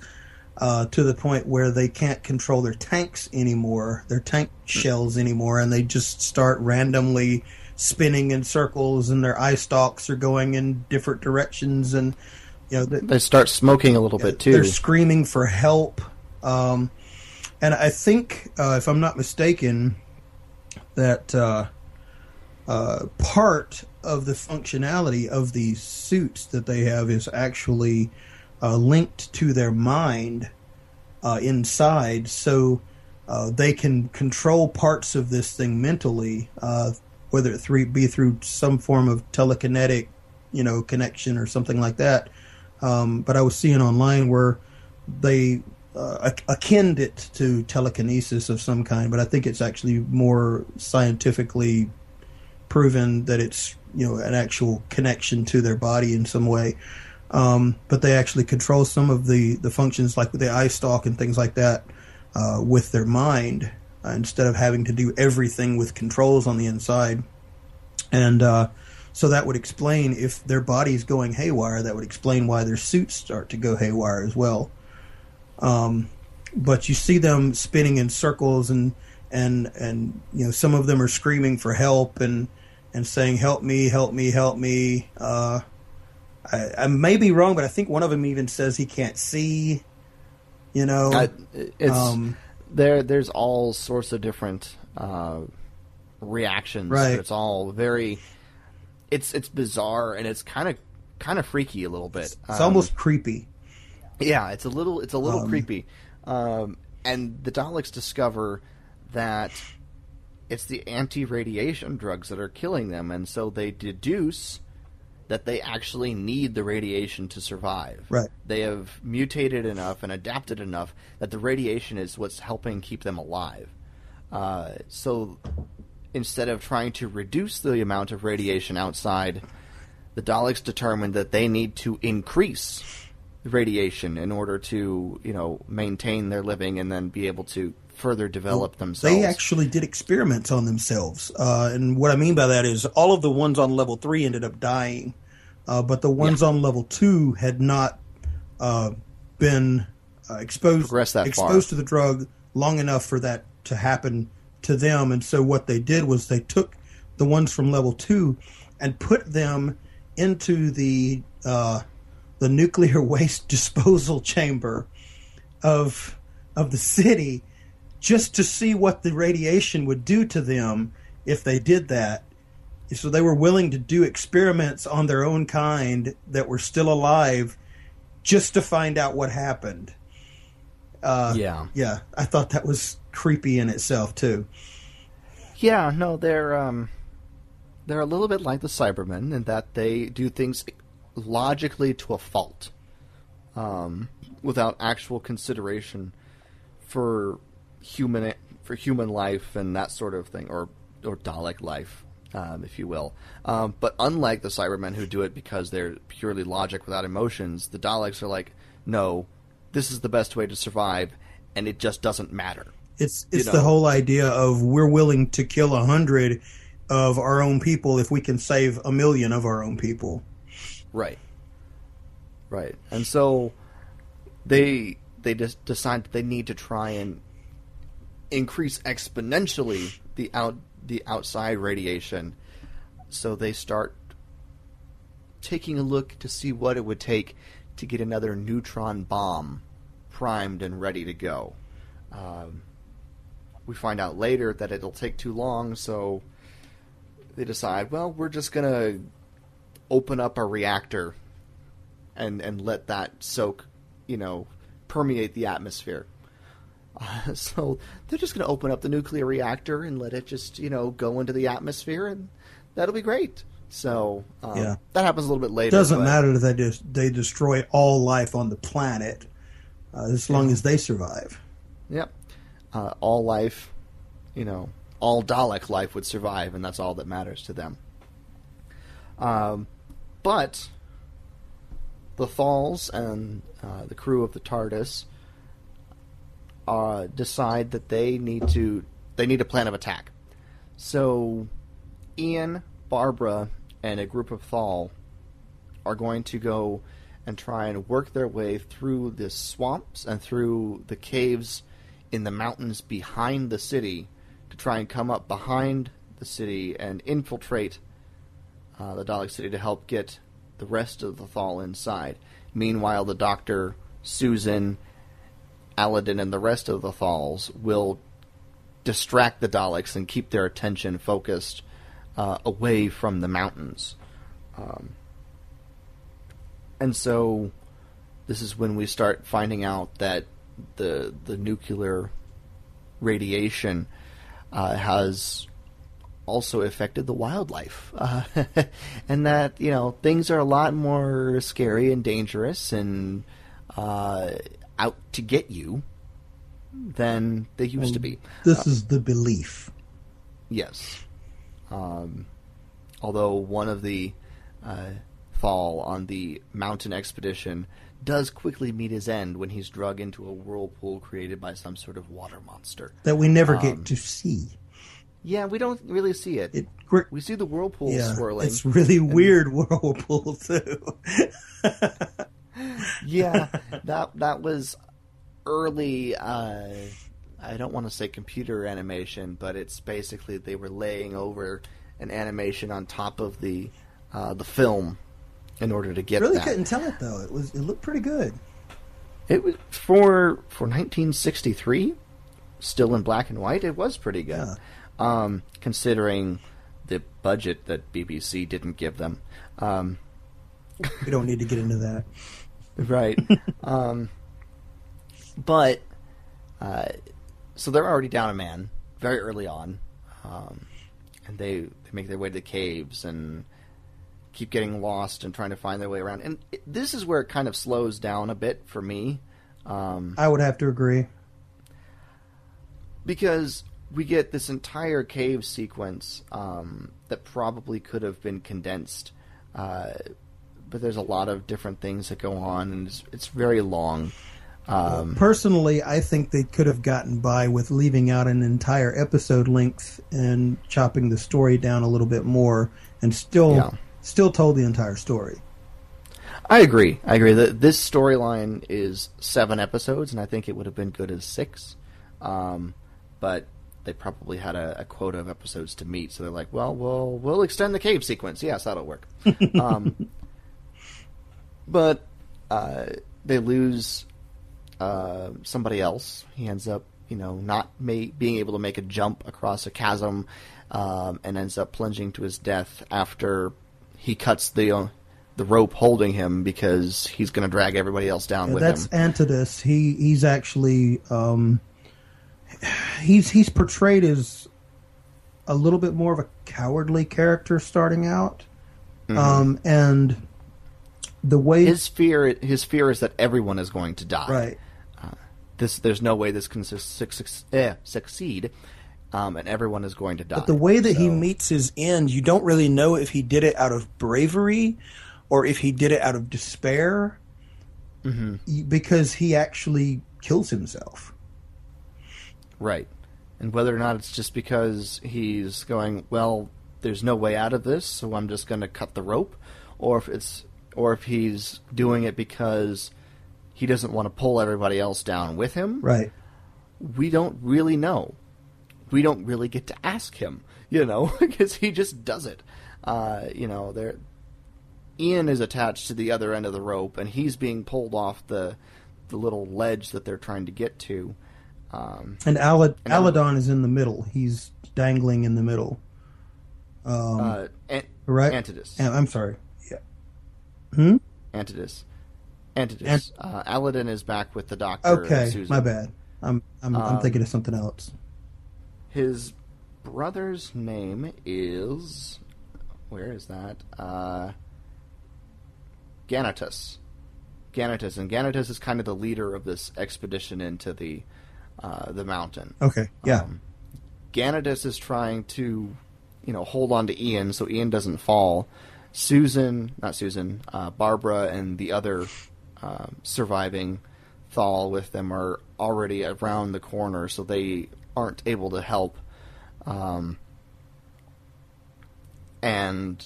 Uh, to the point where they can't control their tanks anymore, their tank shells anymore, and they just start randomly spinning in circles, and their eye stalks are going in different directions, and you know, the, They start smoking a little bit too. they're screaming for help. Um, and I think, uh, if I'm not mistaken, that uh, uh, part of the functionality of these suits that they have is actually uh, linked to their mind uh, inside, so uh, they can control parts of this thing mentally, whether it be through some form of telekinetic, you know, connection or something like that. Um, but I was seeing online where they uh, akin it to telekinesis of some kind, but I think it's actually more scientifically proven that it's you know an actual connection to their body in some way. Um, but they actually control some of the the functions like the eye stalk and things like that uh, with their mind uh, instead of having to do everything with controls on the inside. And uh, so that would explain if their body's going haywire. That would explain why their suits start to go haywire as well. Um, but you see them spinning in circles, and and and you know some of them are screaming for help and and saying, "Help me! Help me! Help me!" Uh, I, I may be wrong, but I think one of them even says he can't see. You know, I, it's um, there. There's all sorts of different uh, reactions. Right. It's all very. It's it's bizarre and it's kind of kind of freaky a little bit. it's Um, almost creepy. Yeah, it's a little it's a little Um, creepy. Um, and the Daleks discover that it's the anti-radiation drugs that are killing them, and so they deduce that they actually need the radiation to survive. Right. They have mutated enough and adapted enough that the radiation is what's helping keep them alive. Uh, so instead of trying to reduce the amount of radiation outside, the Daleks determined that they need to increase radiation in order to, you know, maintain their living and then be able to further develop themselves. They actually did experiments on themselves, uh, and what I mean by that is all of the ones on level three ended up dying, uh, but the ones on level two had not uh, been uh, exposed that far. exposed to the drug long enough for that to happen to them. And so what they did was they took the ones from level two and put them into the uh, the nuclear waste disposal chamber of of the city just to see what the radiation would do to them if they did that. So they were willing to do experiments on their own kind that were still alive just to find out what happened. Uh, yeah. yeah, I thought that was creepy in itself too. Yeah, no, they're um, they're a little bit like the Cybermen in that they do things logically to a fault, um, without actual consideration for human for human life and that sort of thing, or or Dalek life, um, if you will. Um, but unlike the Cybermen who do it because they're purely logic without emotions, the Daleks are like, no, this is the best way to survive, and it just doesn't matter. It's it's You the whole idea of we're willing to kill a hundred of our own people if we can save a million of our own people. Right. Right. And so they they just decide that they need to try and increase exponentially the out the outside radiation. So they start taking a look to see what it would take to get another neutron bomb primed and ready to go. Um, we find out later that it'll take too long, so they decide, well, we're just gonna open up a reactor and and let that soak, you know, permeate the atmosphere. Uh, so they're just going to open up the nuclear reactor and let it just, you know, go into the atmosphere, and that'll be great. So um, Yeah. that happens a little bit later. It doesn't but- matter that they just they destroy all life on the planet uh, as long as they survive. Yep. Uh, all life, you know, all Dalek life would survive, and that's all that matters to them. Um, but the Thals and uh, the crew of the TARDIS uh, decide that they need to they need a plan of attack. So Ian, Barbara, and a group of Thal are going to go and try and work their way through the swamps and through the caves in the mountains behind the city to try and come up behind the city and infiltrate uh, the Dalek city to help get the rest of the Thal inside. Meanwhile, the Doctor, Susan, Alydon, and the rest of the Thals will distract the Daleks and keep their attention focused uh, away from the mountains. Um, and so this is when we start finding out that the the nuclear radiation uh, has also affected the wildlife, uh, and that you know things are a lot more scary and dangerous and uh, out to get you than they used to be. This is the belief. Yes. Um, although one of the uh, Thal on the mountain expedition does quickly meet his end when he's drug into a whirlpool created by some sort of water monster. that we never Um, get to see. Yeah, we don't really see it. It we see the whirlpool yeah, swirling. it's really weird whirlpool too. yeah, that that was early. Uh, I don't want to say computer animation, but it's basically they were laying over an animation on top of the uh, the film in order to get really that. couldn't tell it though. It was it looked pretty good. It was for for 1963, still in black and white. It was pretty good, Yeah. Um, considering the budget that BBC didn't give them. Um, We don't need to get into that. right. um, but uh, so they're already down a man very early on, um, and they they make their way to the caves and keep getting lost and trying to find their way around. And it, this is where it kind of slows down a bit for me. Um, I would have to agree. because we get this entire cave sequence um, that probably could have been condensed, uh, but there's a lot of different things that go on, and it's, it's very long. Um, Personally, I think they could have gotten by with leaving out an entire episode length and chopping the story down a little bit more, and still Yeah. still told the entire story. I agree. I agree that this storyline is seven episodes, and I think it would have been good as six. Um, but they probably had a, a quota of episodes to meet, so they're like, "Well, we'll we'll extend the cave sequence. Yes, that'll work." um, but uh, they lose uh, somebody else. He ends up, you know, not ma- being able to make a jump across a chasm, um, and ends up plunging to his death after he cuts the uh, the rope holding him because he's going to drag everybody else down Yeah, with that's him. Antodus. He he's actually um, he's he's portrayed as a little bit more of a cowardly character starting out, um, and the way His fear, his fear is that everyone is going to die. right, This, there's no way this can su- suc- eh, succeed, um, and everyone is going to die. But the way that he meets his end, you don't really know if he did it out of bravery or if he did it out of despair y- because he actually kills himself. Right. And whether or not it's just because he's going, well, there's no way out of this, so I'm just going to cut the rope, or if it's or if he's doing it because he doesn't want to pull everybody else down with him, Right. we don't really know. We don't really get to ask him, you know, because he just does it. Uh, you know, there Ian is attached to the other end of the rope, and he's being pulled off the the little ledge that they're trying to get to. Um, And Alad- And Alydon is in the middle. He's dangling in the middle. Um, uh, An- right? Antodus. And- I'm sorry. Yeah. Hmm? Antodus. Antodus. Ant- uh, Alydon is back with the doctor. Okay, my bad. I'm I'm, I'm Um, thinking of something else. His brother's name is. Where is that? Uh, Ganatus. Ganatus, and Ganatus is kind of the leader of this expedition into the uh, the mountain. Okay. Yeah. Um, Ganatus is trying to, you know, hold on to Ian so Ian doesn't fall. Susan, not Susan, uh, Barbara, and the other uh, surviving Thal with them are already around the corner, so they aren't able to help. Um, and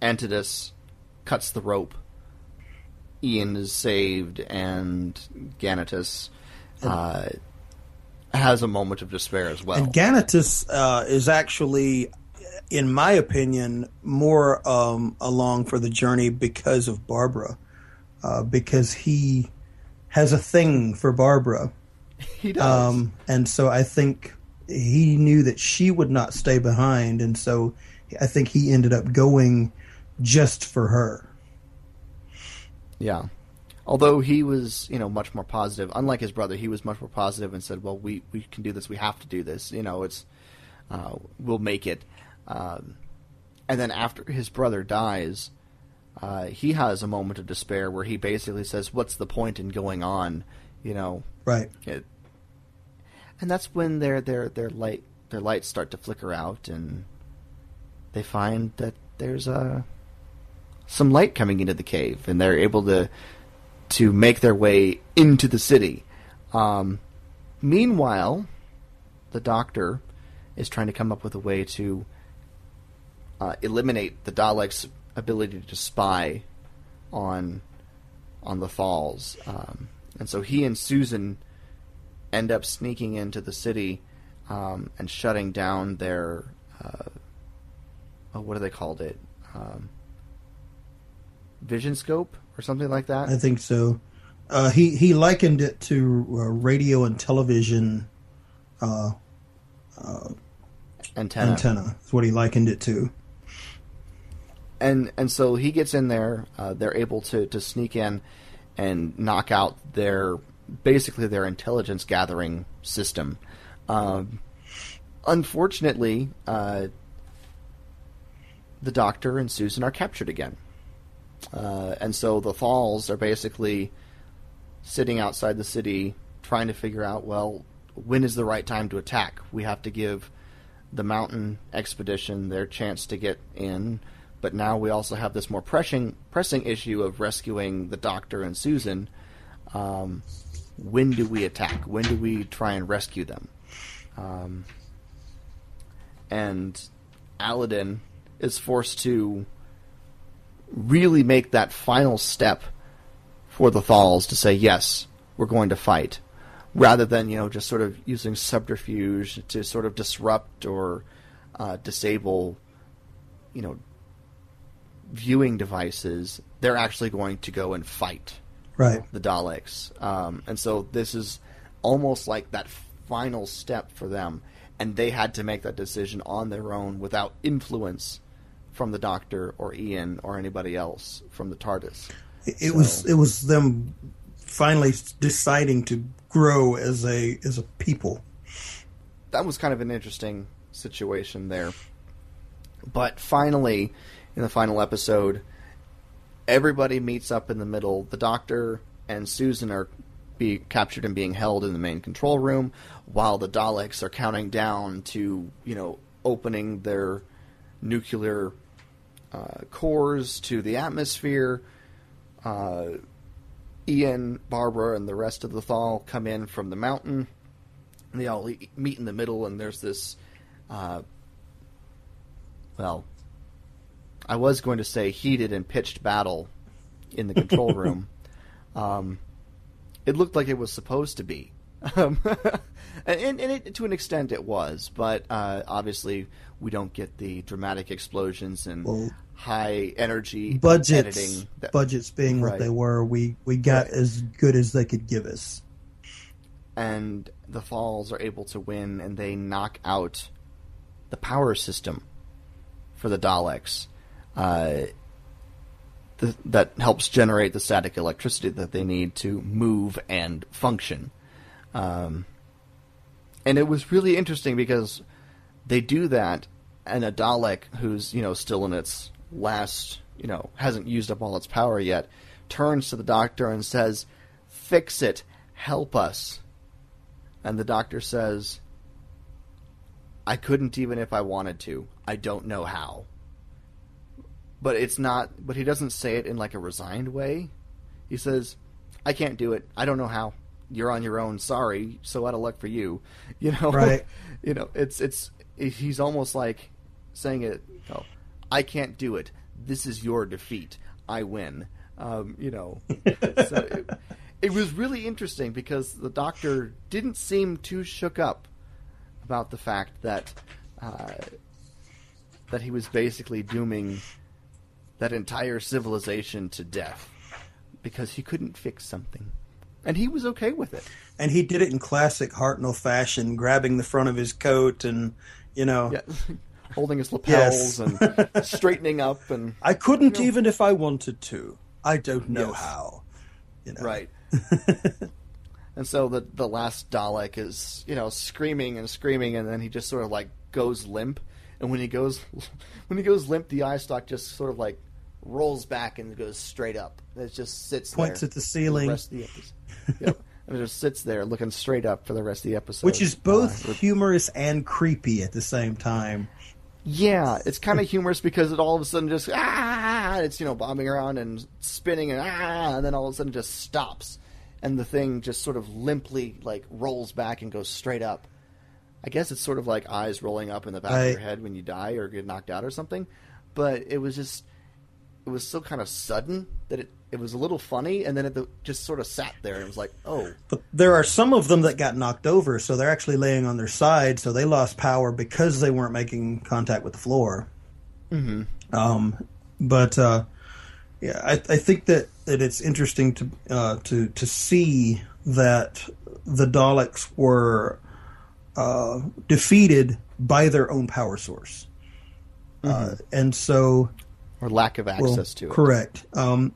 Antodus cuts the rope. Ian is saved, and Ganatus uh, has a moment of despair as well. And Ganatus uh, is actually, in my opinion, more um, along for the journey because of Barbara, uh, because he has a thing for Barbara, he does. um, and so I think he knew that she would not stay behind, and so I think he ended up going just for her. Yeah. Although he was, you know, much more positive. Unlike his brother, he was much more positive and said, "Well, we we can do this. We have to do this. You know, it's uh, we'll make it." Um, and then after his brother dies, uh, he has a moment of despair where he basically says, "What's the point in going on?" You know, Right. it, and that's when their their their light their lights start to flicker out, and they find that there's a some light coming into the cave, and they're able to to make their way into the city. Um, meanwhile, the doctor is trying to come up with a way to uh, eliminate the Daleks' ability to spy on on the Thals, um, and so he and Susan end up sneaking into the city um, and shutting down their uh, oh, what do they called it? Um, vision scope or something like that. I think so. Uh, he he likened it to uh, radio and television uh, antenna. antenna. is what he likened it to. and and so he gets in there. Uh, they're able to to sneak in and knock out their basically their intelligence gathering system. Um, unfortunately, uh, the Doctor and Susan are captured again, uh, and so the Thals are basically sitting outside the city trying to figure out well when is the right time to attack. We have to give the mountain expedition their chance to get in, but now we also have this more pressing pressing issue of rescuing the doctor and Susan. Um, when do we attack? When do we try and rescue them? Um, and Alydon is forced to really make that final step for the Thals to say yes, we're going to fight, rather than you know just sort of using subterfuge to sort of disrupt or uh, disable, you know, viewing devices. They're actually going to go and fight Right. the Daleks, um, and so this is almost like that final step for them, and they had to make that decision on their own without influence from the Doctor or Ian or anybody else from the TARDIS. It, it So- was it was them finally deciding to grow as a as a people. That was kind of an interesting situation there. But finally, in the final episode, everybody meets up in the middle. The Doctor and Susan are be captured and being held in the main control room, while the Daleks are counting down to you know opening their nuclear uh, cores to the atmosphere. Uh, Ian, Barbara, and the rest of the Thal come in from the mountain. They all e- meet in the middle, and there's this. Uh, well, I was going to say heated and pitched battle in the control room. Um, it looked like it was supposed to be. Um, and, and it, to an extent it was, but uh, obviously we don't get the dramatic explosions and Well, high energy Budgets, editing. that- budgets being what they were, we we got Right. as good as they could give us. and the Thals are able to win, and they knock out the power system for the Daleks. Uh, th- that helps generate the static electricity that they need to move and function. Um, and it was really interesting because they do that, and a Dalek who's you know still in its last, you know, hasn't used up all its power yet, turns to the Doctor and says, "Fix it, help us." And the Doctor says, "I couldn't even if I wanted to. I don't know how." But it's not. But he doesn't say it in like a resigned way. He says, "I can't do it. I don't know how." You're on your own. Sorry. So out of luck for you. You know. Right. you know. It's it's. He's almost like saying it. Oh, I can't do it. This is your defeat. I win. Um, you know. so it, it was really interesting because the doctor didn't seem too shook up about the fact that uh, that he was basically dooming that entire civilization to death because he couldn't fix something, and he was okay with it. And he did it in classic Hartnell fashion, grabbing the front of his coat and you know Yeah. Holding his lapels Yes. and straightening up and I couldn't You know- even if I wanted to. I don't know Yes. how. You know. Right. and so the the last Dalek is, you know, screaming and screaming and then he just sort of like goes limp. And when he goes when he goes limp the eye stalk just sort of like rolls back and goes straight up. It just sits Points at the ceiling. rest of the episode. yep. And it just sits there looking straight up for the rest of the episode. Which is both Uh, humorous and creepy at the same time. Yeah, it's kind of humorous because it all of a sudden just ah, it's you know bobbing around and spinning and ah, and then all of a sudden just stops, and the thing just sort of limply like rolls back and goes straight up. I guess it's sort of like eyes rolling up in the back I- of your head when you die or get knocked out or something, but it was just it was so kind of sudden that it it was a little funny, and then it just sort of sat there and it was like oh But there are some of them that got knocked over, so they're actually laying on their side, so they lost power because they weren't making contact with the floor. mm-hmm. Um, but uh, yeah, I, I think that, that it's interesting to uh, to to see that the Daleks were uh, defeated by their own power source, uh, and so or lack of well, access to it. Correct. Um,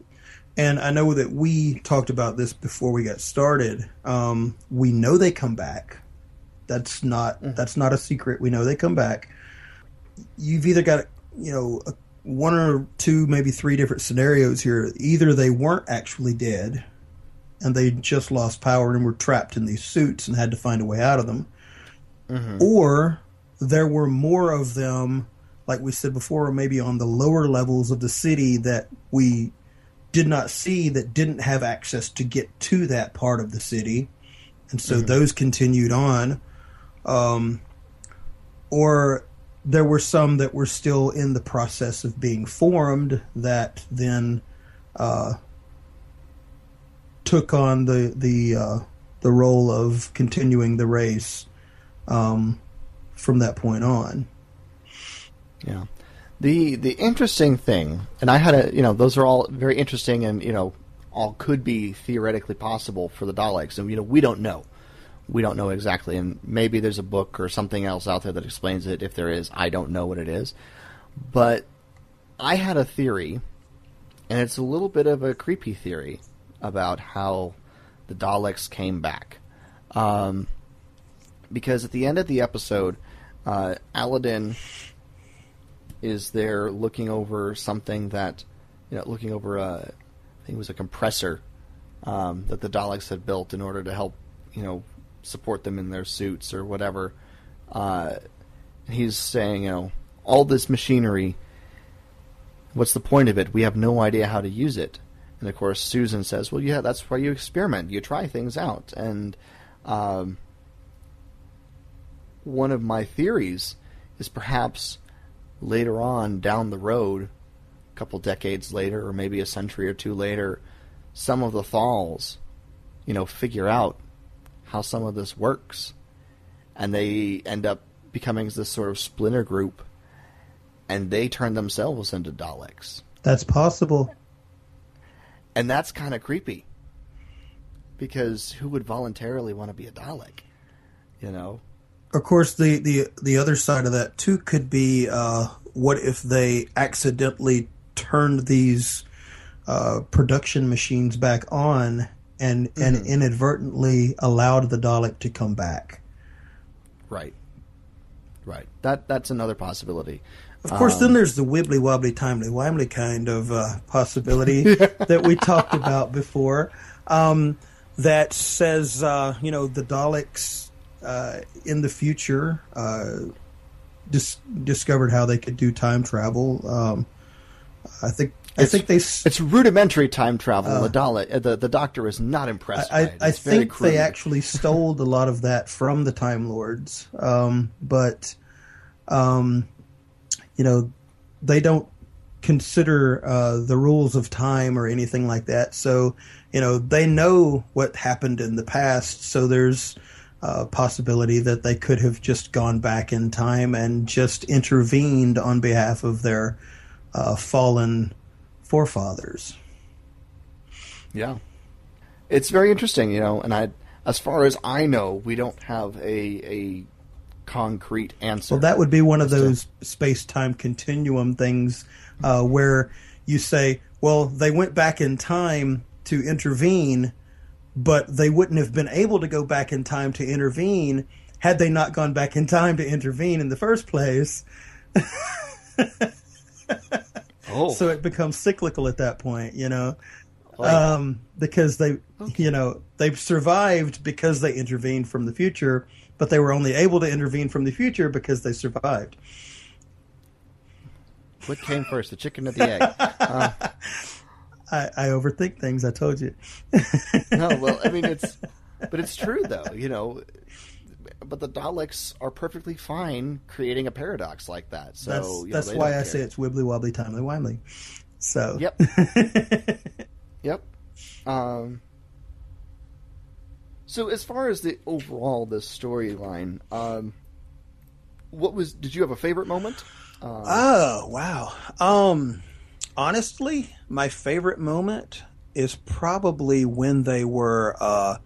and I know that we talked about this before we got started. Um, we know they come back. That's not that's not a secret. We know they come back. You've either got you know a, one or two, maybe three different scenarios here. Either they weren't actually dead, and they just lost power and were trapped in these suits and had to find a way out of them, or there were more of them like we said before, maybe on the lower levels of the city that we did not see that didn't have access to get to that part of the city. And so those continued on. Um, or there were some that were still in the process of being formed that then uh, took on the the uh, the role of continuing the race um, from that point on. Yeah. The the interesting thing, and I had a you know those are all very interesting, and you know all could be theoretically possible for the Daleks, and you know we don't know, we don't know exactly, and maybe there's a book or something else out there that explains it. If there is, I don't know what it is, but I had a theory, and it's a little bit of a creepy theory about how the Daleks came back. Um, because at the end of the episode, uh, Alydon is there looking over something that, you know, looking over a, I think it was a compressor um, that the Daleks had built in order to help, you know, support them in their suits or whatever. Uh, he's saying, you know, all this machinery. What's the point of it? We have no idea how to use it. And of course, Susan says, "Well, yeah, that's why you experiment. You try things out." And um, one of my theories is perhaps later on down the road, a couple decades later, or maybe a century or two later, some of the Thals, you know, figure out how some of this works, and they end up becoming this sort of splinter group, and they turn themselves into Daleks. That's possible. And that's kind of creepy. Because who would voluntarily want to be a Dalek? You know? Of course, the, the, the other side of that, too, could be uh, what if they accidentally turned these uh, production machines back on and, mm-hmm. and inadvertently allowed the Dalek to come back? Right. Right. That That's another possibility. Of course, um, then there's the wibbly wobbly timely wimely kind of uh, possibility that we talked about before. Um, that says, uh, you know, the Daleks uh, in the future uh, dis- discovered how they could do time travel. Um, I think. I it's, think they. It's rudimentary time travel. Uh, uh, the the Doctor is not impressed. I, I think they actually stole a lot of that from the Time Lords, um, but um, you know, they don't consider uh, the rules of time or anything like that. So, you know, they know what happened in the past. So there's a possibility that they could have just gone back in time and just intervened on behalf of their uh, fallen forefathers. Yeah, it's very interesting, you know. And I, as far as I know, we don't have a a concrete answer. Well, that would be one of those space time continuum things uh, where you say, well, they went back in time to intervene, but they wouldn't have been able to go back in time to intervene had they not gone back in time to intervene in the first place. oh. So it becomes cyclical at that point, you know. Um, because they, okay. you know, they've survived because they intervened from the future, but they were only able to intervene from the future because they survived. What came first, the chicken or the egg? Uh, I, I, overthink things. I told you. no, well, I mean it's, but it's true though. You know, but the Daleks are perfectly fine creating a paradox like that. So that's, you know, that's why I care. say it's wibbly wobbly timely wimely. So yep, yep. Um, so as far as the overall the storyline, um, what was? Did you have a favorite moment? Um, oh wow! Um, honestly, my favorite moment is probably when they were uh,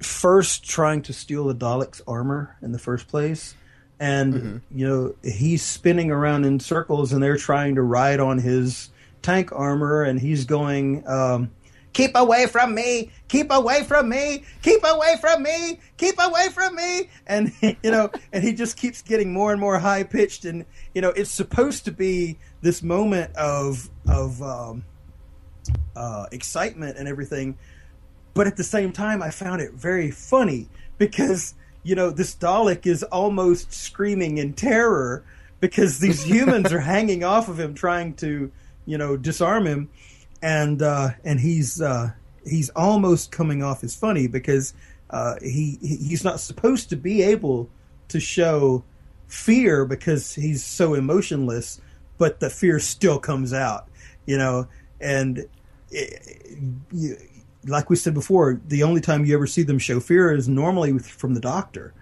first trying to steal the Dalek's armor in the first place. And, mm-hmm. you know, he's spinning around in circles and they're trying to ride on his tank armor and he's going, um, keep away from me, keep away from me, keep away from me, keep away from me. And, you know, and he just keeps getting more and more high pitched. And, you know, it's supposed to be this moment of, of, um, uh, excitement and everything. But at the same time, I found it very funny because, you know, this Dalek is almost screaming in terror because these humans are hanging off of him trying to, you know, disarm him and uh, and he's uh, he's almost coming off as funny because uh, he he's not supposed to be able to show fear because he's so emotionless, but the fear still comes out, you know. And it, you, like we said before, the only time you ever see them show fear is normally from the doctor.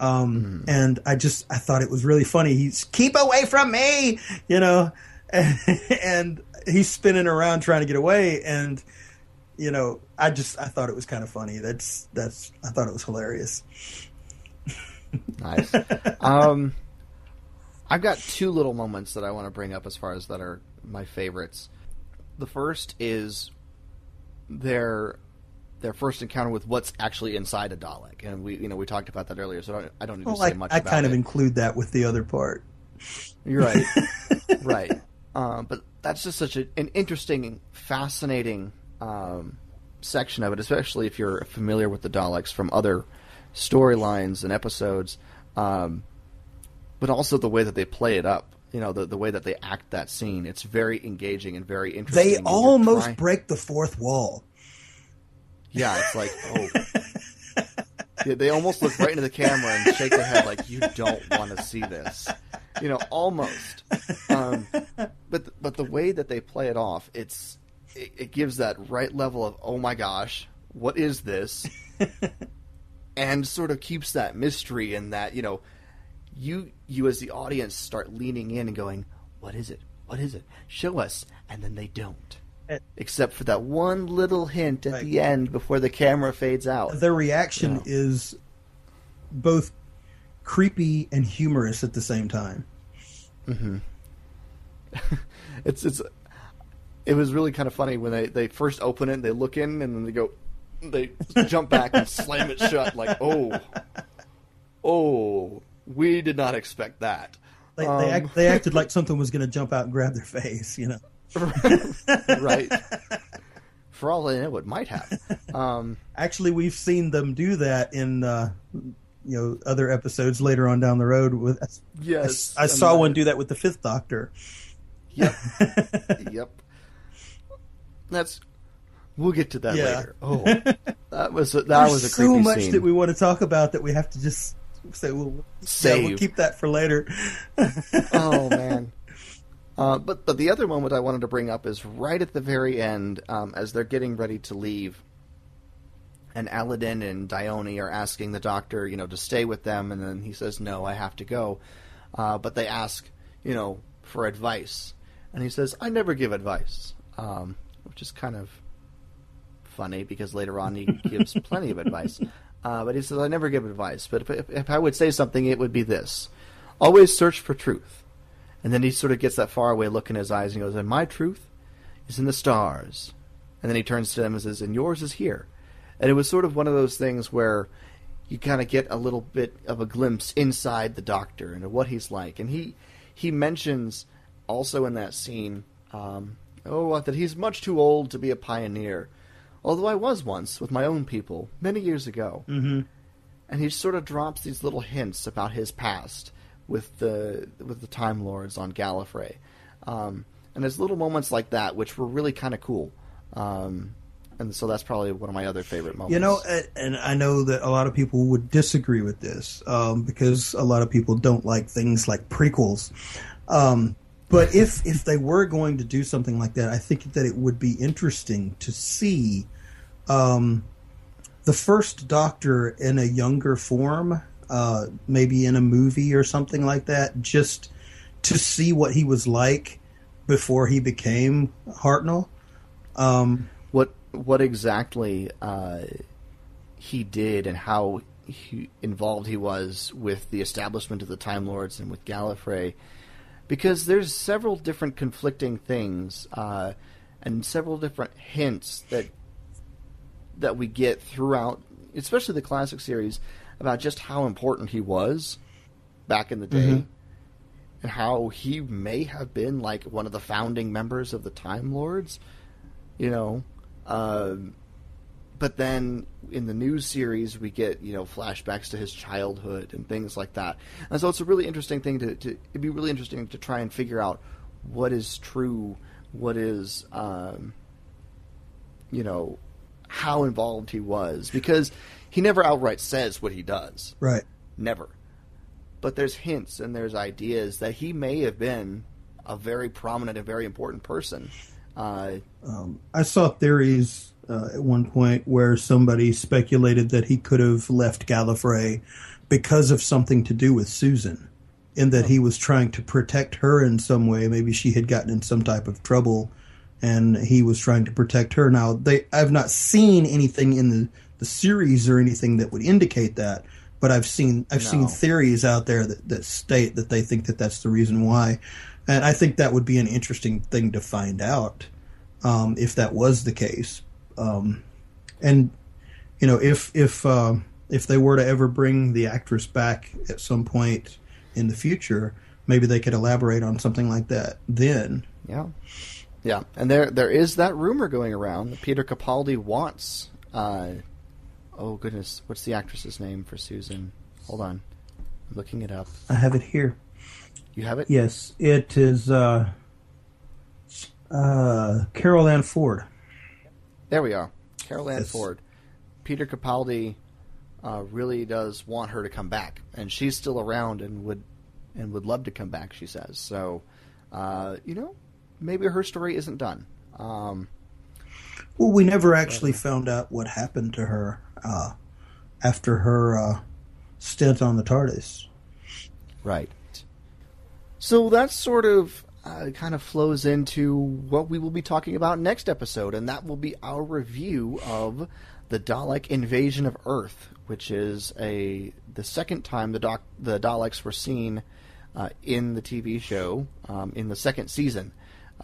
Um, mm. And I just I thought it was really funny. He's keep away from me, you know, and, and he's spinning around trying to get away, and you know, I just I thought it was kind of funny. That's that's I thought it was hilarious. nice. Um, I've got two little moments that I want to bring up as far as that are my favorites. The first is they're their first encounter with what's actually inside a Dalek, and we you know we talked about that earlier, so I don't, I don't need well, to say I, much. I about kind of include that with the other part. You're right, right. Um, but that's just such a, an interesting, fascinating um, section of it, especially if you're familiar with the Daleks from other storylines and episodes. Um, but also the way that they play it up. You know, the the way that they act that scene. It's very engaging and very interesting. They almost trying- break the fourth wall. Yeah, it's like, oh. Yeah, they almost look right into the camera and shake their head like, you don't want to see this. You know, almost. Um, but but the way that they play it off, it's it, it gives that right level of, oh my gosh, what is this? and sort of keeps that mystery and that, you know, you you as the audience start leaning in and going, what is it? What is it? Show us. And then they don't Eh. except for that one little hint at Right. the end before the camera fades out. Their reaction Yeah. is both creepy and humorous at the same time. It's it's it was really kind of funny when they they first open it, they look in, and then they go, they jump back and slam it shut, like oh, oh, we did not expect that. They, Um, they, act, they acted like something was going to jump out and grab their face, you know. right. For all they know, it might have. Um, Actually, we've seen them do that in uh, you know other episodes later on down the road. With yes, I and saw one do that with the Fifth Doctor. Yep. yep. That's. We'll get to that Yeah. later. Oh, that was a, that There's was a so much scene. that we want to talk about that we have to just say we'll Yeah, Save. we'll keep that for later. oh man. Uh, but but the other moment I wanted to bring up is right at the very end, um, as they're getting ready to leave, and Alydon and Dyoni are asking the doctor, you know, to stay with them, and then he says, "No, I have to go." Uh, but they ask, you know, for advice, and he says, "I never give advice," um, which is kind of funny because later on he gives plenty of advice. Uh, but he says, "I never give advice, but if, if, if I would say something, it would be this: always search for truth." And then he sort of gets that faraway look in his eyes and goes, "And my truth is in the stars." And then he turns to them and says, "And yours is here." And it was sort of one of those things where you kind of get a little bit of a glimpse inside the doctor and what he's like. And he he mentions also in that scene, um, oh, that he's much too old to be a pioneer. Although I was once with my own people many years ago. mm-hmm. And he sort of drops these little hints about his past with the with the Time Lords on Gallifrey. Um, and there's little moments like that which were really kind of cool. Um, and so that's probably one of my other favorite moments. You know, and I know that a lot of people would disagree with this um, because a lot of people don't like things like prequels. Um, but if if they were going to do something like that, I think that it would be interesting to see um, the first Doctor in a younger form, uh, maybe in a movie or something like that, just to see what he was like before he became Hartnell. Um, what what exactly uh, he did and how he, involved he was with the establishment of the Time Lords and with Gallifrey, because there's several different conflicting things uh, and several different hints that that we get throughout, especially the classic series, about just how important he was back in the day. Mhm. And how he may have been like one of the founding members of the Time Lords, you know, um, but then in the new series we get you know flashbacks to his childhood and things like that and so it's a really interesting thing to, to it'd be really interesting to try and figure out what is true what is um, you know how involved he was because he never outright says what he does right. never but there's hints and there's ideas that he may have been a very prominent and very important person uh, Um, I saw theories uh, at one point where somebody speculated that he could have left Gallifrey because of something to do with Susan, in that he was trying to protect her in some way. Maybe she had gotten in some type of trouble, and he was trying to protect her. Now, they I've not seen anything in the, the series or anything that would indicate that, but I've seen I've seen theories out there that, that state that they think that that's the reason why, and I think that would be an interesting thing to find out um, if that was the case. Um, and you know, if if uh, if they were to ever bring the actress back at some point in the future, maybe they could elaborate on something like that then. Yeah, yeah, and there there is that rumor going around that Peter Capaldi wants. Uh, oh goodness, what's the actress's name for Susan? Hold on, I'm looking it up. I have it here. You have it? Yes, it is uh, uh, Carol Ann Ford. There we are, Carol Ann Yes. Ford. Peter Capaldi uh, really does want her to come back, and she's still around and would and would love to come back. She says so. Uh, you know, maybe her story isn't done. Um, Well, we never actually found out what happened to her uh, after her uh, stint on the TARDIS. Right. So that sort of uh, kind of flows into what we will be talking about next episode, and that will be our review of the Dalek invasion of Earth, which is a the second time the doc, the Daleks were seen uh, in the TV show um, in the second season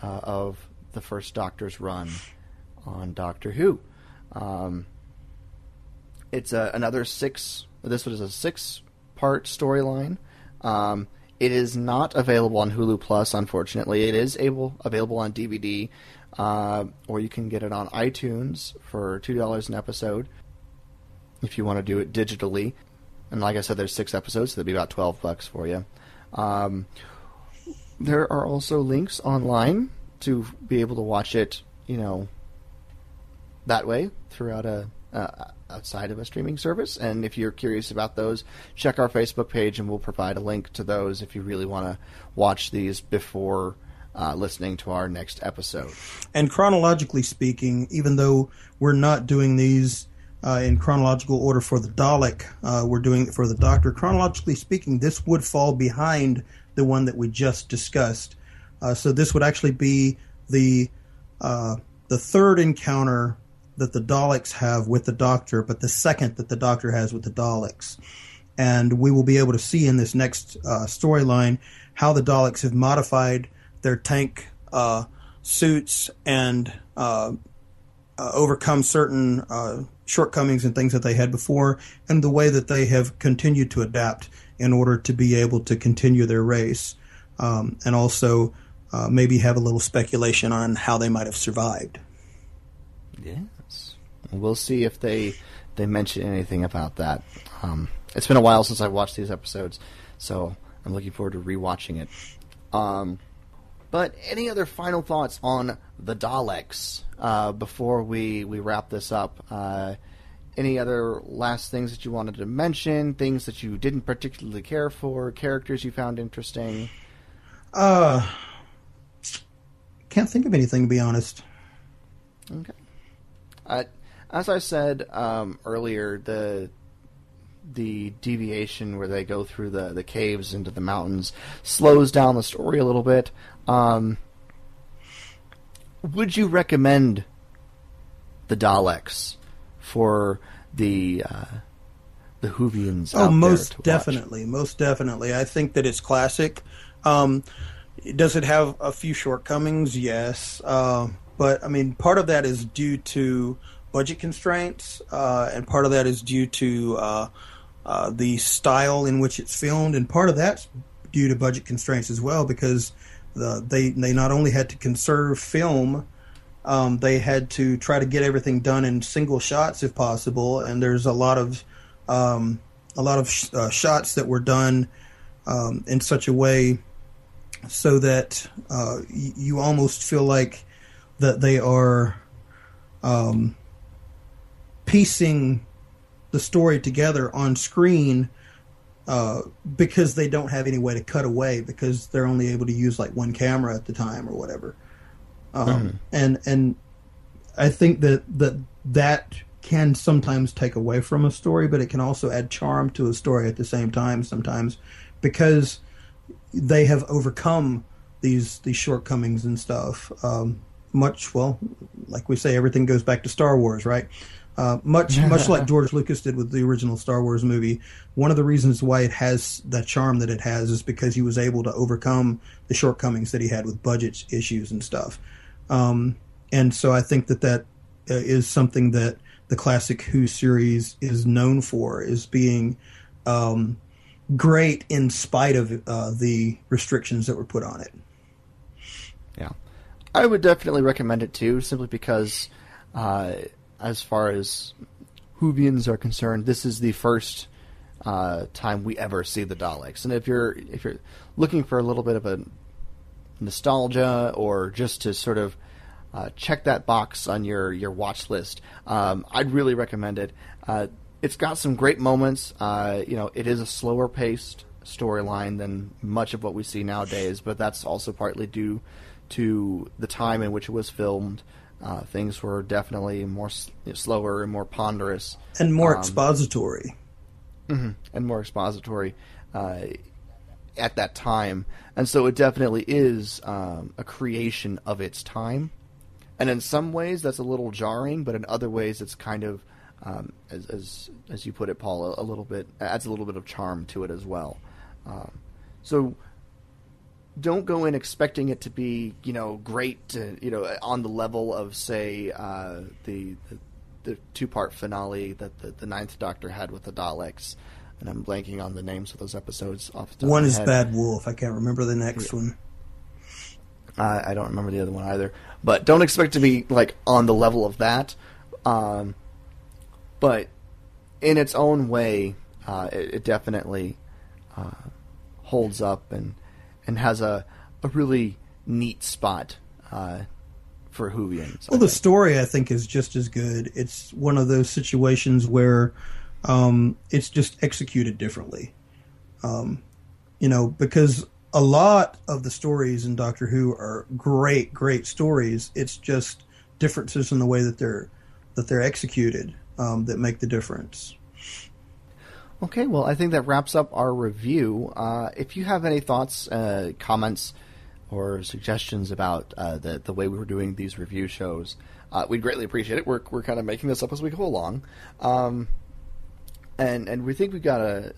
uh, of the first Doctor's run on Doctor Who. Um, it's a, another six. This was a six-part storyline. Um, it is not available on Hulu Plus, unfortunately. It is able available on DVD, uh, or you can get it on iTunes for two dollars an episode if you want to do it digitally. And like I said, there's six episodes, so that'd be about twelve bucks for you. Um, there are also links online to be able to watch it, you know, that way throughout a uh, outside of a streaming service. And if you're curious about those, check our Facebook page, and we'll provide a link to those if you really want to watch these before uh, listening to our next episode. And chronologically speaking, even though we're not doing these uh, in chronological order for the Dalek, uh, we're doing it for the Doctor. Chronologically speaking, this would fall behind the one that we just discussed. Uh, so this would actually be the uh, the third encounter that the Daleks have with the Doctor, but the second that the Doctor has with the Daleks. And we will be able to see in this next uh, storyline how the Daleks have modified their tank uh, suits and uh, uh, overcome certain shortcomings and things that they had before, and the way that they have continued to adapt in order to be able to continue their race, um, and also uh, maybe have a little speculation on how they might have survived. Yes, we'll see if they they mention anything about that. Um, it's been a while since I watched these episodes, so I'm looking forward to rewatching it. Um, but any other final thoughts on the Daleks uh, before we, we wrap this up? Uh, any other last things that you wanted to mention? Things that you didn't particularly care for? Characters you found interesting? Uh, can't think of anything to be honest. Okay. Uh, as I said um, earlier, the the deviation where they go through the, the caves into the mountains slows down the story a little bit. Um, would you recommend the Daleks for the uh, the Whovians? out Oh, most to watch? definitely, most definitely. I think that it's classic. Um, does it have a few shortcomings? Yes, uh, but I mean, part of that is due to budget constraints, uh, and part of that is due to uh, uh, the style in which it's filmed, and part of that's due to budget constraints as well, because the, they they not only had to conserve film. Um, they had to try to get everything done in single shots if possible, and there's a lot of um, a lot of sh- uh, shots that were done um, in such a way so that uh, y- you almost feel like that they are um, piecing the story together on screen uh, because they don't have any way to cut away because they're only able to use like one camera at the time or whatever. Um, And and I think that that that can sometimes take away from a story, but it can also add charm to a story at the same time sometimes because they have overcome these these shortcomings and stuff. Um, much well, like we say, everything goes back to Star Wars, right? Uh, much much like George Lucas did with the original Star Wars movie. One of the reasons why it has that charm that it has is because he was able to overcome the shortcomings that he had with budget issues and stuff. Um, and so I think that that uh, is something that the classic Who series is known for, is being um, great in spite of uh, the restrictions that were put on it. Yeah, I would definitely recommend it too, simply because, uh, as far as Whovians are concerned, this is the first uh, time we ever see the Daleks. And if you're if you're looking for a little bit of a nostalgia or just to sort of uh, check that box on your your watch list, um, I'd really recommend it. Uh, it's got some great moments. Uh, you know, it is a slower paced storyline than much of what we see nowadays, but that's also partly due to the time in which it was filmed. Uh, things were definitely more s- slower and more ponderous And more Um, expository. Mhm. and more expository uh, at that time, and so it definitely is um, a creation of its time. And in some ways, that's a little jarring, but in other ways, it's kind of, um, as, as as you put it, Paul, a, a little bit adds a little bit of charm to it as well. Um, so don't go in expecting it to be, you know, great, uh, you know, on the level of say uh, the, the the two part finale that the, the Ninth Doctor had with the Daleks. And I'm blanking on the names of those episodes off the top One of my is head. Bad Wolf. I can't remember the next one. I, I don't remember the other one either. But don't expect to be like on the level of that. Um, but in its own way, uh, it, it definitely uh, holds up and and has a a really neat spot uh, for Whovians. Well, the story I think is just as good. It's one of those situations where um, it's just executed differently. Um, you know, because a lot of the stories in Doctor Who are great, great stories. It's just differences in the way that they're that they're executed um, that make the difference. Okay, well, I think that wraps up our review. Uh, if you have any thoughts, uh, comments, or suggestions about uh, the the way we were doing these review shows, uh, we'd greatly appreciate it. We're we're kind of making this up as we go along, um, and and we think we've got a,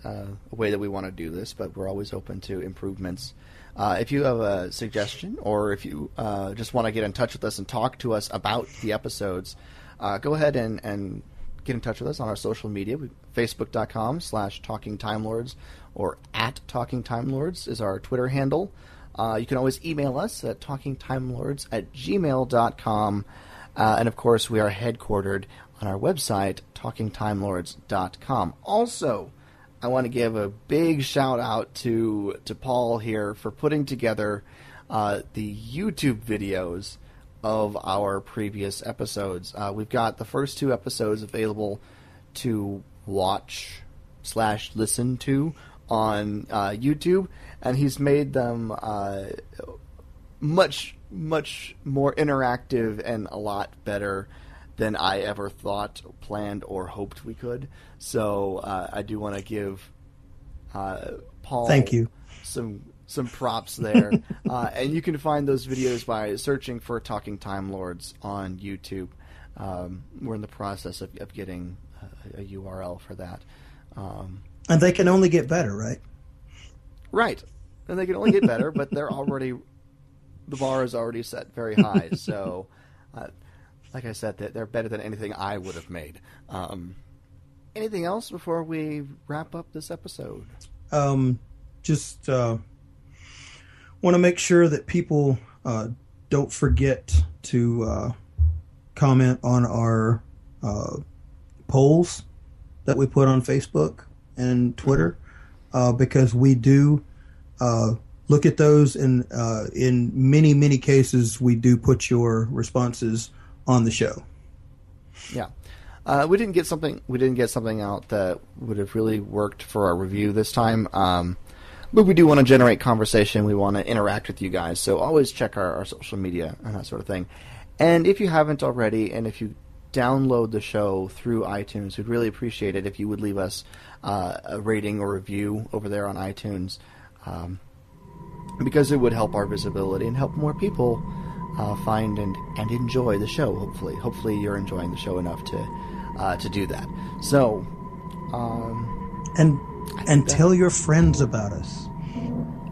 a, way that we want to do this, but we're always open to improvements. Uh, if you have a suggestion, or if you uh, just want to get in touch with us and talk to us about the episodes, uh, go ahead and, and get in touch with us on our social media. Facebook.com slash Talking Time Lords or at Talking Time Lords is our Twitter handle. Uh, you can always email us at talkingtimelords at gmail.com. Uh, and of course, we are headquartered on our website, talkingtimelords.com. Also, I want to give a big shout out to, to Paul here for putting together uh, the YouTube videos of our previous episodes. Uh, we've got the first two episodes available to watch slash listen to on uh, YouTube, and he's made them uh, much much more interactive and a lot better than I ever thought, planned, or hoped we could. So uh, I do want to give uh, Paul Thank you. some some props there, uh, and you can find those videos by searching for Talking Time Lords on YouTube. Um, we're in the process of, of getting a, a URL for that. Um, And they can only get better, right? right, and they can only get better, but they're already the bar is already set very high. So, uh, like I said, they're, better than anything I would have made. Um, anything else before we wrap up this episode? um, just uh, want to make sure that people uh, don't forget to uh, comment on our uh, polls that we put on Facebook and Twitter uh, because we do uh, look at those and in many many cases we do put your responses on the show. Yeah. Uh, we didn't get something. We didn't get something out that would have really worked for our review this time. Um, but we do want to generate conversation. We want to interact with you guys. So always check our, our social media and that sort of thing. And if you haven't already, and if you download the show through iTunes, we'd really appreciate it if you would leave us uh, a rating or review over there on iTunes. Um, because it would help our visibility and help more people uh, find and, and enjoy the show. Hopefully, hopefully you're enjoying the show enough to uh, to do that. So, um, And and tell your friends about us.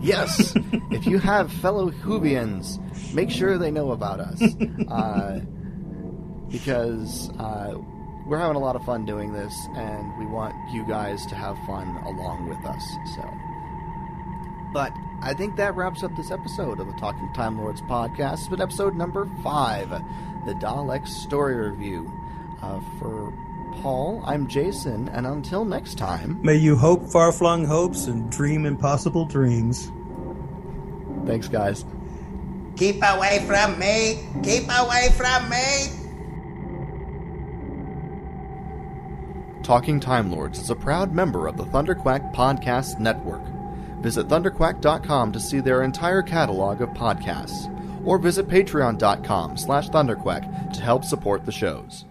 yes, if you have fellow Whovians, make sure they know about us, uh, because uh, we're having a lot of fun doing this, and we want you guys to have fun along with us. So, but I think that wraps up this episode of the Talking Time Lords podcast. It's been episode number five, the Dalek story review. Uh, for Paul, I'm Jason, and until next time, May you hope far flung hopes and dream impossible dreams. thanks, guys. Keep away from me! Keep away from me! Talking Time Lords is a proud member of the Thunderquack Podcast Network. Visit thunderquack.com to see their entire catalog of podcasts, or visit patreon.com slash thunderquack to help support the shows.